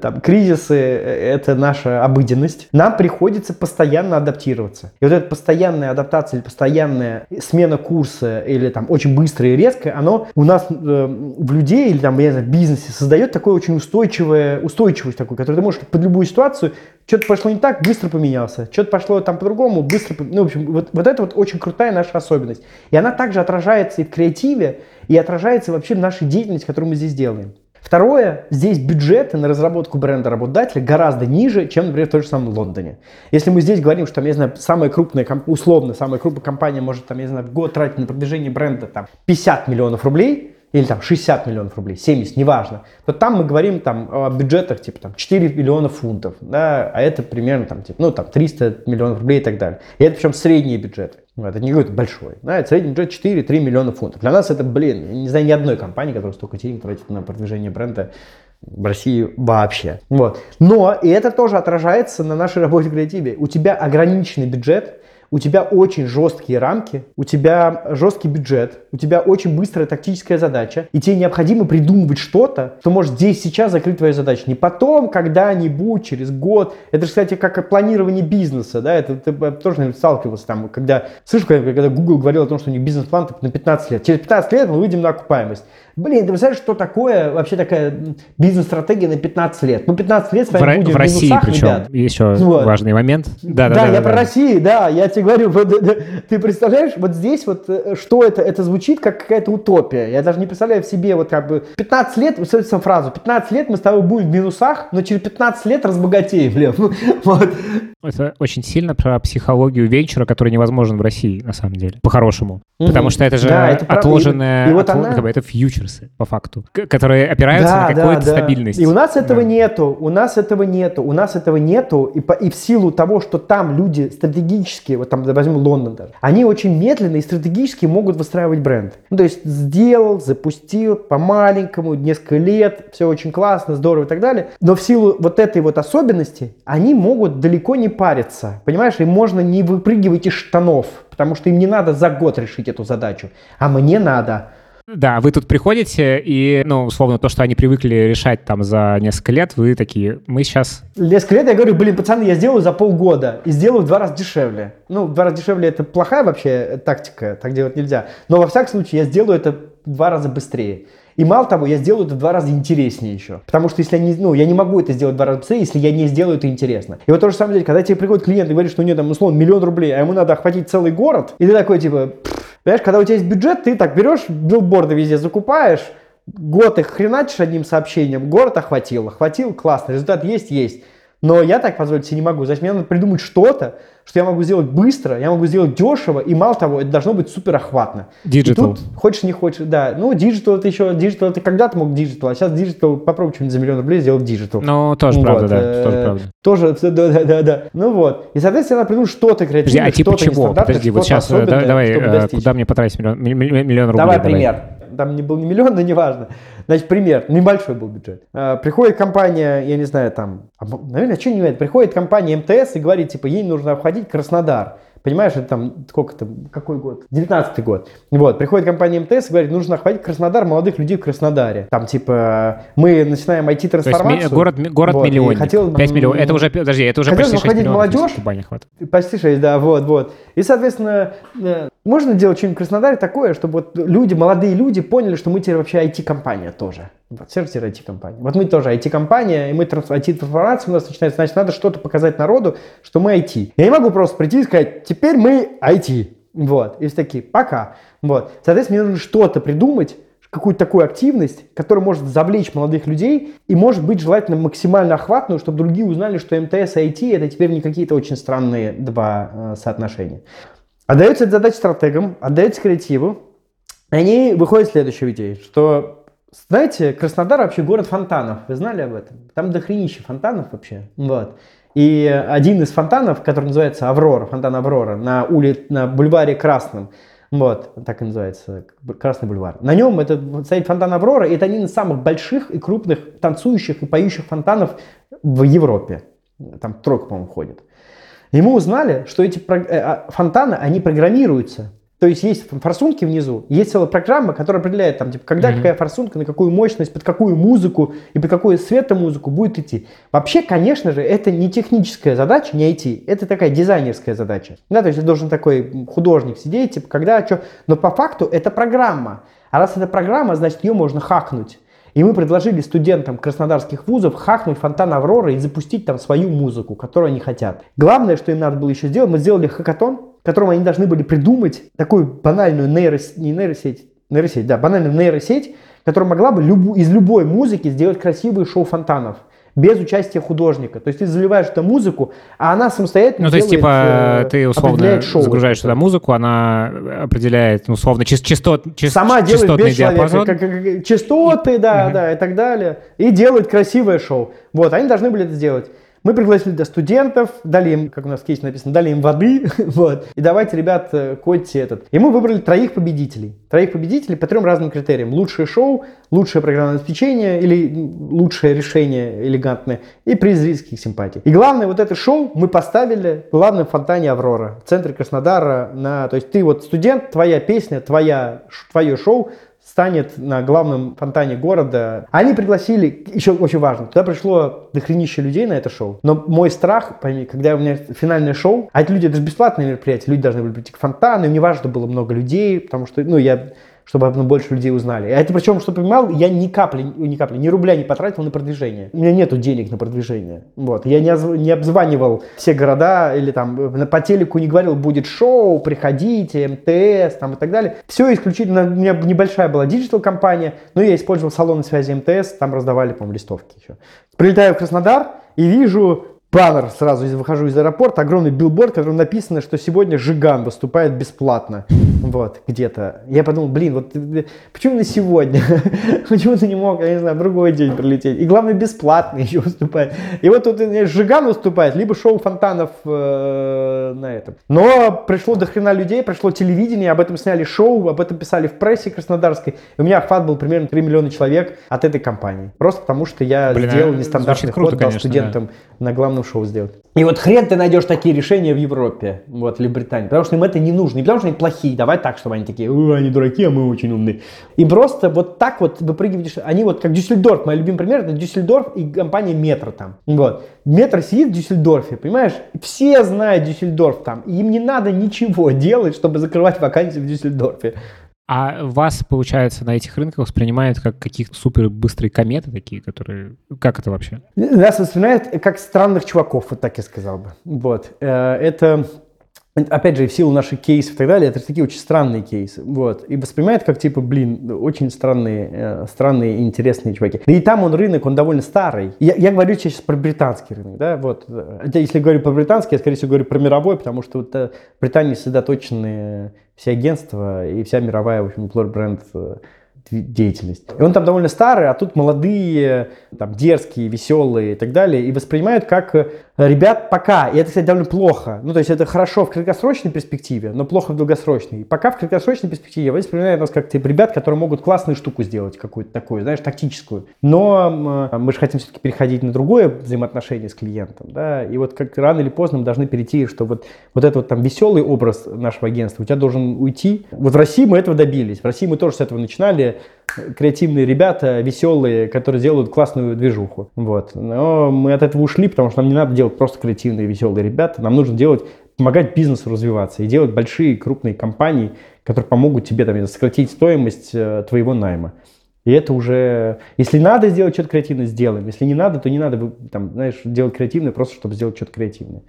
там, кризисы, э, это наша обыденность, нам приходится постоянно адаптироваться. И вот эта постоянная адаптация или постоянная смена курса или там очень быстрое и резкое, оно у нас э, в людей или там, я не знаю, в бизнесе создает такое очень устойчивое, устойчивость такую, которую ты можешь под любую ситуацию что-то пошло не так, быстро поменялся. Что-то пошло там по-другому, быстро... Ну, в общем, вот, вот это вот очень крутая наша особенность. И она также отражается и в креативе, и отражается вообще в нашей деятельности, которую мы здесь делаем. Второе, здесь бюджеты на разработку бренда работодателя гораздо ниже, чем, например, в том же самом Лондоне. Если мы здесь говорим, что, там, я знаю, самая крупная, условно, самая крупная компания может, там, я знаю, год тратить на продвижение бренда там, 50 миллионов рублей, или там 60 миллионов рублей, 70, неважно, то там мы говорим там о бюджетах типа там 4 миллиона фунтов, да, а это примерно там типа, ну там 300 миллионов рублей и так далее. И это причем средние бюджеты. Это не какой-то большой. Да, это средний бюджет 4-3 миллиона фунтов. Для нас это, блин, я не знаю ни одной компании, которая столько денег тратит на продвижение бренда в России вообще. Вот. Но и это тоже отражается на нашей работе в креативе. У тебя ограниченный бюджет, у тебя очень жесткие рамки, у тебя жесткий бюджет, у тебя очень быстрая тактическая задача, и тебе необходимо придумывать что-то, что может здесь сейчас закрыть твою задачу. Не потом, когда-нибудь, через год. Это же, кстати, как планирование бизнеса, да, это ты тоже, наверное, сталкивался там, когда, слышишь, когда Google говорил о том, что у них бизнес-план на 15 лет. Через 15 лет мы выйдем на окупаемость. Блин, ты представляешь, что такое вообще такая бизнес-стратегия на 15 лет? Ну, 15 лет с вами в, будем в России минусах, причем. ребят. Еще вот. важный момент. Да, да, да, да я да, про да. Россию, да, я тебе говорю, вот, ты представляешь, вот здесь вот, э, что это, это звучит как какая-то утопия. Я даже не представляю в себе вот как бы 15 лет, услышите фразу, 15 лет мы с тобой будем в минусах, но через 15 лет разбогатеем, блин. Вот. Это очень сильно про психологию венчура, который невозможен в России, на самом деле, по-хорошему. Угу. Потому что это же да, это отложенная, и, и вот отл... она... это фьючерсы, по факту, которые опираются да, на какую-то да, стабильность. И у нас этого да. нету, у нас этого нету, у нас этого нету, и, по, и в силу того, что там люди стратегически, вот там возьмем Лондон даже, они очень медленно и стратегически могут выстраивать бренд. Ну, то есть сделал, запустил по-маленькому, несколько лет, все очень классно, здорово и так далее. Но в силу вот этой вот особенности, они могут далеко не париться. Понимаешь, им можно не выпрыгивать из штанов, потому что им не надо за год решить эту задачу. А мне надо. Да, вы тут приходите, и, ну, условно, то, что они привыкли решать там за несколько лет, вы такие, мы сейчас... Несколько лет я говорю, блин, пацаны, я сделаю за полгода и сделаю в два раза дешевле. Ну, в два раза дешевле это плохая вообще тактика, так делать нельзя. Но во всяком случае я сделаю это в два раза быстрее. И мало того, я сделаю это в два раза интереснее еще. Потому что если я не, ну, я не могу это сделать в два раза быстрее, если я не сделаю это интересно. И вот то же самое, когда тебе приходит клиент и говорит, что у него там условно миллион рублей, а ему надо охватить целый город, и ты такой типа, понимаешь, когда у тебя есть бюджет, ты так берешь, билборды везде закупаешь, год их хреначишь одним сообщением, город охватил, охватил, классно, результат есть, есть. Но я так позволить себе не могу. Значит, мне надо придумать что-то, что я могу сделать быстро, я могу сделать дешево, и мало того, это должно быть супер охватно. Тут, хочешь не хочешь, да. Ну, digital это еще, digital это когда-то мог digital, а сейчас digital, попробуй что-нибудь за миллион рублей сделать digital. Ну, тоже Вот, правда, да, э, тоже правда. Тоже, да, да, да, да. Ну вот. И, соответственно, надо придумать что-то креативное, а типа что-то чего? Подожди, вот сейчас, э, давай, давай, э, достичь. куда мне потратить миллион, ми- ми- миллион рублей? Давай пример. Там не был не миллион, но неважно. Значит, пример. Небольшой был бюджет. А, Приходит компания, я не знаю, там, а, наверное, что не знаю, приходит компания МТС и говорит, типа, ей нужно обходить Краснодар. Понимаешь, это там, сколько там, какой год? 19 год. Вот, приходит компания МТС и говорит, нужно охватить Краснодар, молодых людей в Краснодаре. Там, типа, мы начинаем То есть IT-трансформацию. город, город Вот, миллионник. хотел, 5 миллионов. Это уже, подожди, это уже хотел почти 6 находить миллионов. молодежь. Хватит. Почти 6, да, вот, вот. И, соответственно, э, можно делать что-нибудь в Краснодаре такое, чтобы вот люди, молодые люди поняли, что мы теперь вообще IT-компания тоже. Вот, сервер IT-компания. Вот мы тоже IT-компания, и мы транс- IT-трансформация у нас начинается, значит, надо что-то показать народу, что мы IT. Я не могу просто прийти и сказать, теперь мы IT. Вот. И все такие, пока. Вот. Соответственно, мне нужно что-то придумать, какую-то такую активность, которая может завлечь молодых людей и может быть желательно максимально охватную, чтобы другие узнали, что МТС и IT это теперь не какие-то очень странные два э, соотношения. Отдается эта задача стратегам, отдается креативу, и они выходят с следующей идеей, что, знаете, Краснодар вообще город фонтанов, вы знали об этом? Там дохренище фонтанов вообще, вот. И один из фонтанов, который называется Аврора, фонтан Аврора, на, ули... на бульваре Красном, вот, так и называется, Красный бульвар. На нем это стоит фонтан Аврора, и это один из самых больших и крупных танцующих и поющих фонтанов в Европе. Там тройка, по-моему, ходит. И мы узнали, что эти э, а, фонтаны, они программируются. То есть есть форсунки внизу, есть целая программа, которая определяет, там, типа, когда Мгм. какая форсунка, на какую мощность, под какую музыку и под какую светомузыку будет идти. Вообще, конечно же, это не техническая задача, не IT, это такая дизайнерская задача. Да, то есть должен такой художник сидеть, типа, когда что. Но по факту это программа. А раз это программа, значит, ее можно хакнуть. И мы предложили студентам краснодарских вузов хакнуть фонтан Авроры и запустить там свою музыку, которую они хотят. Главное, что им надо было еще сделать, мы сделали хакатон, в котором они должны были придумать такую банальную нейросеть, не нейросеть, нейросеть, да, банальную нейросеть, которая могла бы любу- из любой музыки сделать красивые шоу фонтанов без участия художника. То есть ты заливаешь эту музыку, а она самостоятельно Ну, то есть, типа, э, ты условно шоу. загружаешь туда музыку, она определяет, ну, условно, чис- частот, чис- Сама делает частотный без человека, диапазон. как- как- как- частоты, да, да, и так далее, и делает красивое шоу. Вот, они должны были это сделать. Мы пригласили туда студентов, дали им, как у нас в кейсе написано, дали им воды, вот, и давайте, ребят, э, кодьте этот. И мы выбрали троих победителей. Троих победителей по трем разным критериям. Лучшее шоу, лучшее программное обеспечение или лучшее решение элегантное и приз зрительских симпатий. И главное, вот это шоу мы поставили в главном фонтане Аврора, в центре Краснодара. На, то есть ты вот студент, твоя песня, твоя, твое шоу станет на главном фонтане города. Они пригласили, еще очень важно, туда пришло дохренище людей на это шоу. Но мой страх, пойми, когда у меня финальное шоу, а эти люди, это же бесплатное мероприятие, люди должны были прийти к фонтану, и мне важно, было много людей, потому что, ну, я чтобы об этом больше людей узнали. А это причем, что понимал, я ни капли, ни капли, ни рубля не потратил на продвижение. У меня нету денег на продвижение. Вот. Я не, не обзванивал все города или там по телеку не говорил, будет шоу, приходите, МТС там и так далее. Все исключительно, у меня небольшая была digital кампания, но я использовал салоны связи МТС, там раздавали, по-моему, листовки еще. Прилетаю в Краснодар и вижу баннер сразу выхожу из аэропорта, огромный билборд, в котором написано, что сегодня Жиган выступает бесплатно. Вот, где-то. Я подумал, блин, вот э, почему на сегодня? почему ты не мог, я не знаю, в другой день прилететь? И главное, бесплатно еще выступает. И вот тут э, Жиган выступает, либо шоу фонтанов э, на этом. Но пришло до хрена людей, пришло телевидение, об этом сняли шоу, об этом писали в прессе краснодарской. И у меня охват был примерно 3 миллиона человек от этой компании. Просто потому, что я Блин, сделал а нестандартный круто, ход, дал конечно, студентам на главном шоу сделать. И вот хрен ты найдешь такие решения в Европе, вот, или в Британии, потому что им это не нужно. Не потому что они плохие, бывает так, чтобы они такие, «О, они дураки, а мы очень умные. И просто вот так вот выпрыгиваешь, они вот как Дюссельдорф, мой любимый пример, это Дюссельдорф и компания Метро там. Вот. Метро сидит в Дюссельдорфе, понимаешь? Все знают Дюссельдорф там, им не надо ничего делать, чтобы закрывать вакансии в Дюссельдорфе. А вас, получается, на этих рынках воспринимают как каких-то супер быстрые кометы такие, которые... Как это вообще? Нас воспринимают как странных чуваков, вот так я сказал бы. Вот. Э, Это Опять же, в силу наших кейсов и так далее, это такие очень странные кейсы. Вот. И воспринимают как, типа, блин, очень странные, э, странные и интересные чуваки. Да и там он рынок, он довольно старый. Я, я говорю сейчас про британский рынок, да, вот. Если говорю про британский, я, скорее всего, говорю про мировой, потому что вот, э, в Британии сосредоточены все агентства и вся мировая, в общем, бренд э, деятельность. И он там довольно старый, а тут молодые, там, дерзкие, веселые и так далее, и воспринимают как ребят пока. И это, кстати, довольно плохо. Ну, то есть это хорошо в краткосрочной перспективе, но плохо в долгосрочной. Пока в краткосрочной перспективе воспринимают нас как типа, ребят, которые могут классную штуку сделать, какую-то такую, знаешь, тактическую. Но мы же хотим все-таки переходить на другое взаимоотношение с клиентом, да, и вот как рано или поздно мы должны перейти, что вот, вот этот вот там веселый образ нашего агентства у тебя должен уйти. Вот в России мы этого добились. В России мы тоже с этого начинали креативные ребята, веселые, которые делают классную движуху. Вот. Но мы от этого ушли, потому что нам не надо делать просто креативные, веселые ребята. Нам нужно делать, помогать бизнесу развиваться и делать большие, крупные компании, которые помогут тебе там, сократить стоимость э, твоего найма. И это уже, если надо сделать что-то креативное, сделаем. Если не надо, то не надо, там, знаешь, делать креативное просто, чтобы сделать что-то креативное.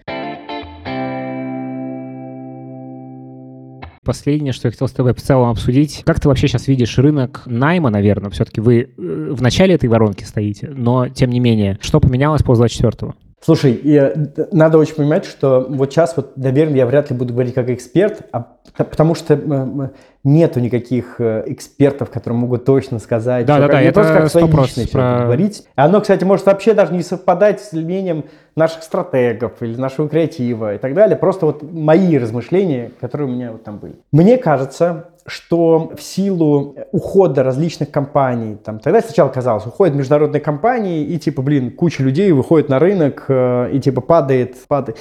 Последнее, что я хотел с тобой в целом обсудить. Как ты вообще сейчас видишь рынок найма, наверное? Все-таки вы э, в начале этой воронки стоите, но тем не менее, что поменялось после 24-го? Слушай, и, надо очень понимать, что вот сейчас, вот, наверное, я вряд ли буду говорить как эксперт, а, потому что нету никаких э, экспертов, которые могут точно сказать. Да, да, да, это просто как свои личные про... говорить. Оно, кстати, может вообще даже не совпадать с мнением наших стратегов или нашего креатива и так далее. Просто вот мои размышления, которые у меня вот там были. Мне кажется, что в силу ухода различных компаний, там, тогда сначала казалось, уходят международные компании, и типа, блин, куча людей выходит на рынок, э, и типа падает, падает.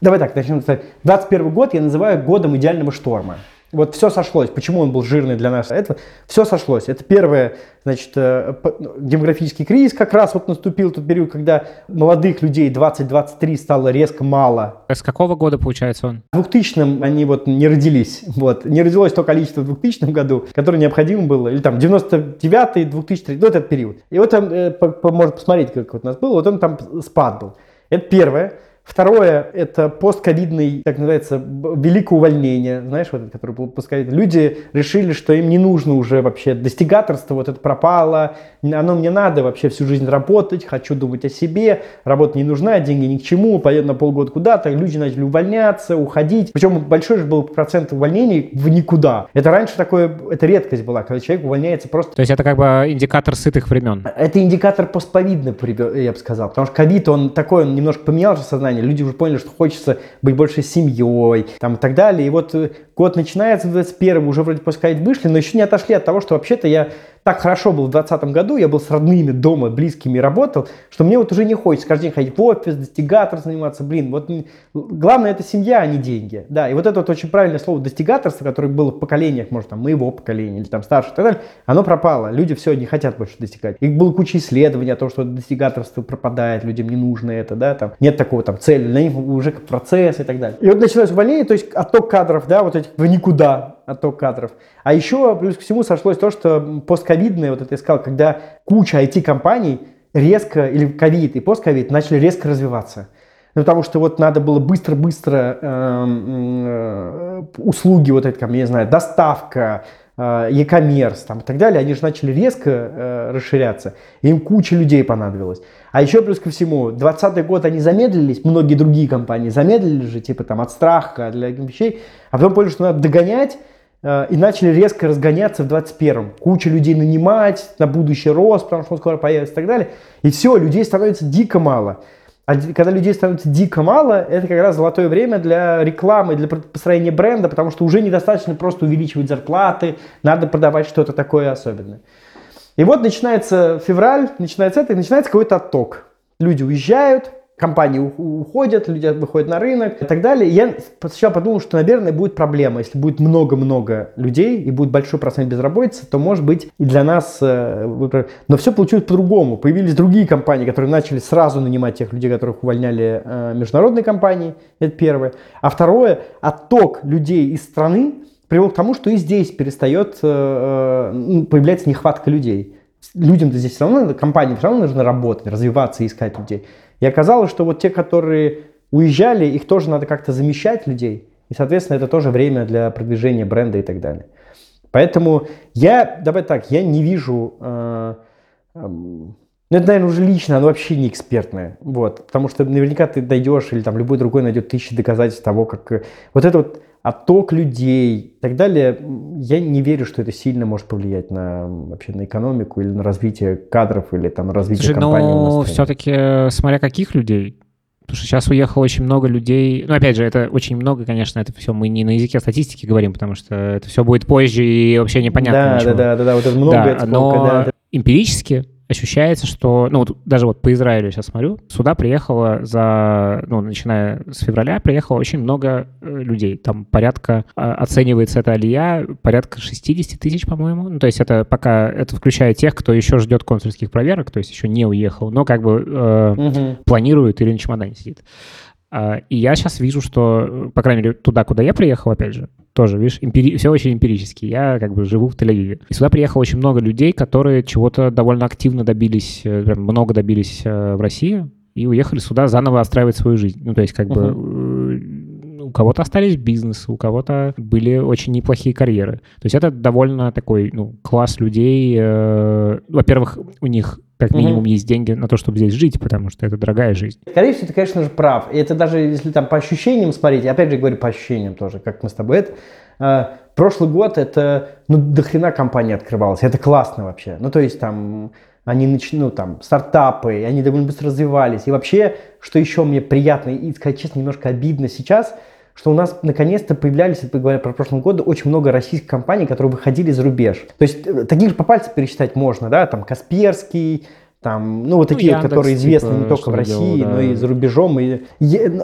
Давай так, начнем. 21 год я называю годом идеального шторма. Вот все сошлось. Почему он был жирный для нас? Это все сошлось. Это первое, значит, э, ну, демографический кризис как раз вот наступил тот период, когда молодых людей 20-23 стало резко мало. С какого года получается он? В 2000 они вот не родились. Вот. Не родилось то количество в 2000 году, которое необходимо было. Или там 99-й, 2003, ну этот период. И вот там, э, можно посмотреть, как вот у нас было. Вот он там спад был. Это первое. Второе – это постковидный, так называется, великое увольнение, знаешь, вот это, которое было постковидное. Люди решили, что им не нужно уже вообще достигаторство, вот это пропало, оно мне надо вообще всю жизнь работать, хочу думать о себе, работа не нужна, деньги ни к чему, поеду на полгода куда-то, люди начали увольняться, уходить. Причем большой же был процент увольнений в никуда. Это раньше такое, это редкость была, когда человек увольняется просто... То есть это как бы индикатор сытых времен? Это индикатор постковидный, я бы сказал, потому что ковид, он такой, он немножко поменял же сознание, сознание. Люди уже поняли, что хочется быть больше семьей там, и так далее. И вот э, год начинается в 21 уже вроде пускай вышли, но еще не отошли от того, что вообще-то я так хорошо был в 2020 году, я был с родными дома, близкими работал, что мне вот уже не хочется каждый день ходить в офис, достигатор заниматься, блин, вот главное это семья, а не деньги, да, и вот это вот очень правильное слово достигаторство, которое было в поколениях, может, там, моего поколения или там старше и так далее, оно пропало, люди все не хотят больше достигать. И было куча исследований о том, что достигаторство пропадает, людям не нужно это, да, там, нет такого там цели, для них уже процесс и так далее. И вот началось увольнение, то есть отток кадров, да, вот этих в никуда, отток кадров. А еще плюс ко всему сошлось то, что постковидное, вот это я сказал, когда куча IT-компаний резко, или ковид и постковид начали резко развиваться. Ну, потому что вот надо было быстро-быстро э, э, услуги, вот это, я не знаю, доставка, э, e-commerce там, и так далее, они же начали резко э, расширяться. Им куча людей понадобилось. А еще плюс ко всему, 20 год они замедлились, многие другие компании замедлили же, типа там от страха, для вещей, а потом поняли, что надо догонять, и начали резко разгоняться в 21-м. Куча людей нанимать на будущий рост, потому что он скоро появится и так далее. И все, людей становится дико мало. А когда людей становится дико мало, это как раз золотое время для рекламы, для построения бренда, потому что уже недостаточно просто увеличивать зарплаты, надо продавать что-то такое особенное. И вот начинается февраль, начинается это, и начинается какой-то отток. Люди уезжают, компании уходят, люди выходят на рынок и так далее. Я сначала подумал, что, наверное, будет проблема. Если будет много-много людей и будет большой процент безработицы, то, может быть, и для нас... Э, но все получилось по-другому. Появились другие компании, которые начали сразу нанимать тех людей, которых увольняли э, международные компании. Это первое. А второе, отток людей из страны привел к тому, что и здесь перестает э, появляться нехватка людей. Людям-то здесь все равно, компаниям все равно нужно работать, развиваться искать людей. И оказалось, что вот те, которые уезжали, их тоже надо как-то замещать людей. И, соответственно, это тоже время для продвижения бренда и так далее. Поэтому я, давай так, я не вижу... Э, э, ну, это, наверное, уже лично, оно вообще не экспертное. Вот, потому что наверняка ты дойдешь, или там любой другой найдет тысячи доказательств того, как... Э, вот это вот отток людей и так далее, я не верю, что это сильно может повлиять на вообще на экономику или на развитие кадров или там развитие Слушай, компании. Ну, все-таки смотря каких людей, Потому что сейчас уехало очень много людей. Ну, опять же, это очень много, конечно, это все мы не на языке статистики говорим, потому что это все будет позже и вообще непонятно. Да, ничего. да, да, да, да, вот это много. Да, это но сколько, да, эмпирически ощущается, что, ну, вот даже вот по Израилю сейчас смотрю, сюда приехало за, ну, начиная с февраля, приехало очень много э, людей. Там порядка, а, оценивается эта алия, порядка 60 тысяч, по-моему. Ну, то есть это пока, это включая тех, кто еще ждет консульских проверок, то есть еще не уехал, но как бы э, угу. планирует или на чемодане сидит. А, и я сейчас вижу, что, по крайней мере, туда, куда я приехал, опять же, тоже, видишь, эмпири... все очень эмпирически. Я как бы живу в Тель-Авиве. И сюда приехало очень много людей, которые чего-то довольно активно добились, э, прям много добились э, в России и уехали сюда заново отстраивать свою жизнь. Ну, то есть как uh-huh. бы кого-то остались бизнесы, у кого-то были очень неплохие карьеры. То есть это довольно такой ну, класс людей. Э, во-первых, у них как минимум угу. есть деньги на то, чтобы здесь жить, потому что это дорогая жизнь. Скорее всего, ты, конечно же, прав. И это даже если там по ощущениям смотреть, опять же говорю по ощущениям тоже, как мы с тобой, это, э, прошлый год это, ну, до хрена компания открывалась, это классно вообще. Ну, то есть там они начнут, ну, там, стартапы, они довольно быстро развивались. И вообще, что еще мне приятно и, сказать честно, немножко обидно сейчас – что у нас наконец-то появлялись, если говоря про прошлый год, очень много российских компаний, которые выходили за рубеж. То есть э, таких же по пальцам пересчитать можно, да, там Касперский, там, ну, вот ну, такие, Яндекс, которые известны типа, не только в России, делал, да. но и за рубежом. И,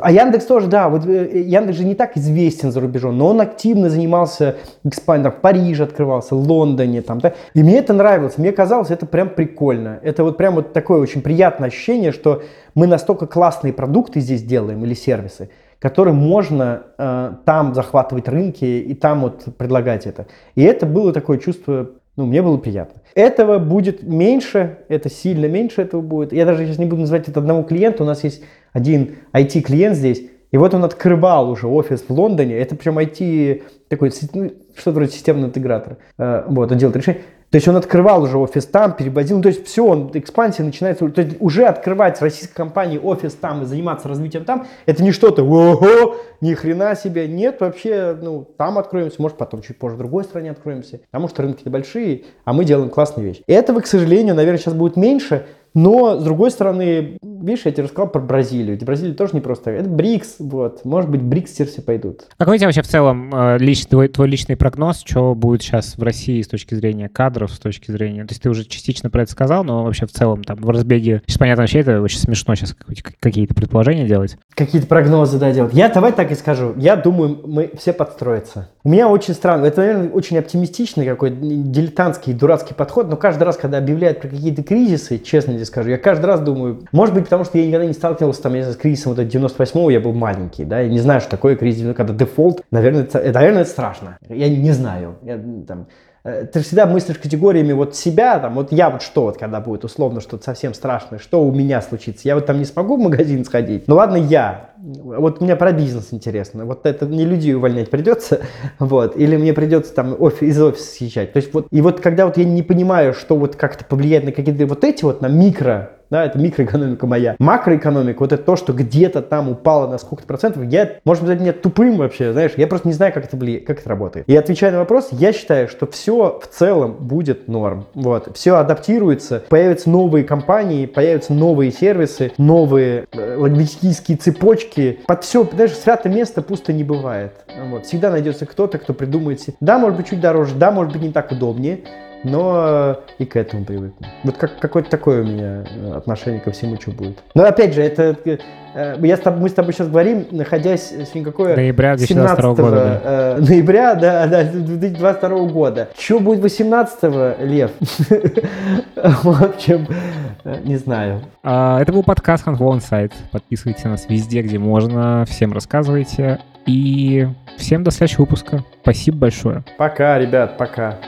а Яндекс тоже, да, вот э, Яндекс же не так известен за рубежом, но он активно занимался экспандом. В Париже открывался, в Лондоне, там, да. И мне это нравилось, мне казалось, это прям прикольно. Это вот прям вот такое очень приятное ощущение, что мы настолько классные продукты здесь делаем или сервисы, которым можно э, там захватывать рынки и там вот предлагать это. И это было такое чувство, ну, мне было приятно. Этого будет меньше, это сильно меньше этого будет. Я даже сейчас не буду называть это одного клиента, у нас есть один IT-клиент здесь, и вот он открывал уже офис в Лондоне, это причем IT, такой, ну, что-то вроде системного интегратора, э, вот, он делает решение. То есть он открывал уже офис там, переводил, ну, то есть все, он, экспансия начинается, то есть уже открывать российской компании офис там и заниматься развитием там, это не что-то, ого, ни хрена себе, нет, вообще, ну, там откроемся, может потом чуть позже в другой стране откроемся, потому что рынки небольшие, а мы делаем классные вещи. Этого, к сожалению, наверное, сейчас будет меньше, но, с другой стороны, видишь, я тебе рассказал про Бразилию. Ведь Бразилия тоже не просто. Это БРИКС, вот. Может быть, БРИКС все пойдут. Какой у тебя вообще в целом э, лич, твой, твой личный прогноз, что будет сейчас в России с точки зрения кадров, с точки зрения... То есть ты уже частично про это сказал, но вообще в целом там в разбеге... Сейчас понятно, вообще это очень смешно сейчас какие-то предположения делать. Какие-то прогнозы, да, делать. Я давай так и скажу. Я думаю, мы все подстроятся. У меня очень странно. Это, наверное, очень оптимистичный какой-то дилетантский, дурацкий подход, но каждый раз, когда объявляют про какие-то кризисы, честно тебе скажу, я каждый раз думаю, может быть, потому что я никогда не сталкивался там, я с кризисом вот 98-го, я был маленький, да, я не знаю, что такое кризис, когда дефолт, наверное, это, наверное, это страшно. Я не знаю. Я, там, ты всегда мыслишь категориями вот себя, там, вот я вот что, вот когда будет условно что-то совсем страшное, что у меня случится, я вот там не смогу в магазин сходить, ну ладно я, вот мне про бизнес интересно, вот это не людей увольнять придется, вот, или мне придется там офис, из офиса съезжать, то есть вот, и вот когда вот я не понимаю, что вот как-то повлияет на какие-то вот эти вот, на микро да, это микроэкономика моя. Макроэкономика, вот это то, что где-то там упало на сколько-то процентов, я, может быть, меня тупым вообще, знаешь, я просто не знаю, как это, влияет, как это работает. И отвечая на вопрос, я считаю, что все в целом будет норм. Вот, все адаптируется, появятся новые компании, появятся новые сервисы, новые э, логистические цепочки. Под все, знаешь, святое место пусто не бывает. Вот, всегда найдется кто-то, кто придумает. Да, может быть, чуть дороже, да, может быть, не так удобнее, но и к этому привыкну. Вот как, какое-то такое у меня э, отношение ко всему, что будет. Но опять же, это э, я с тобой, мы с тобой сейчас говорим, находясь сегодня какое... Ноября 2022 года. Да. Э, ноября, да, да, 2022 года. Что будет 18 Лев? В общем, э, не знаю. А, это был подкаст Handful Insight. Подписывайтесь на нас везде, где можно. Всем рассказывайте. И всем до следующего выпуска. Спасибо большое. Пока, ребят, пока.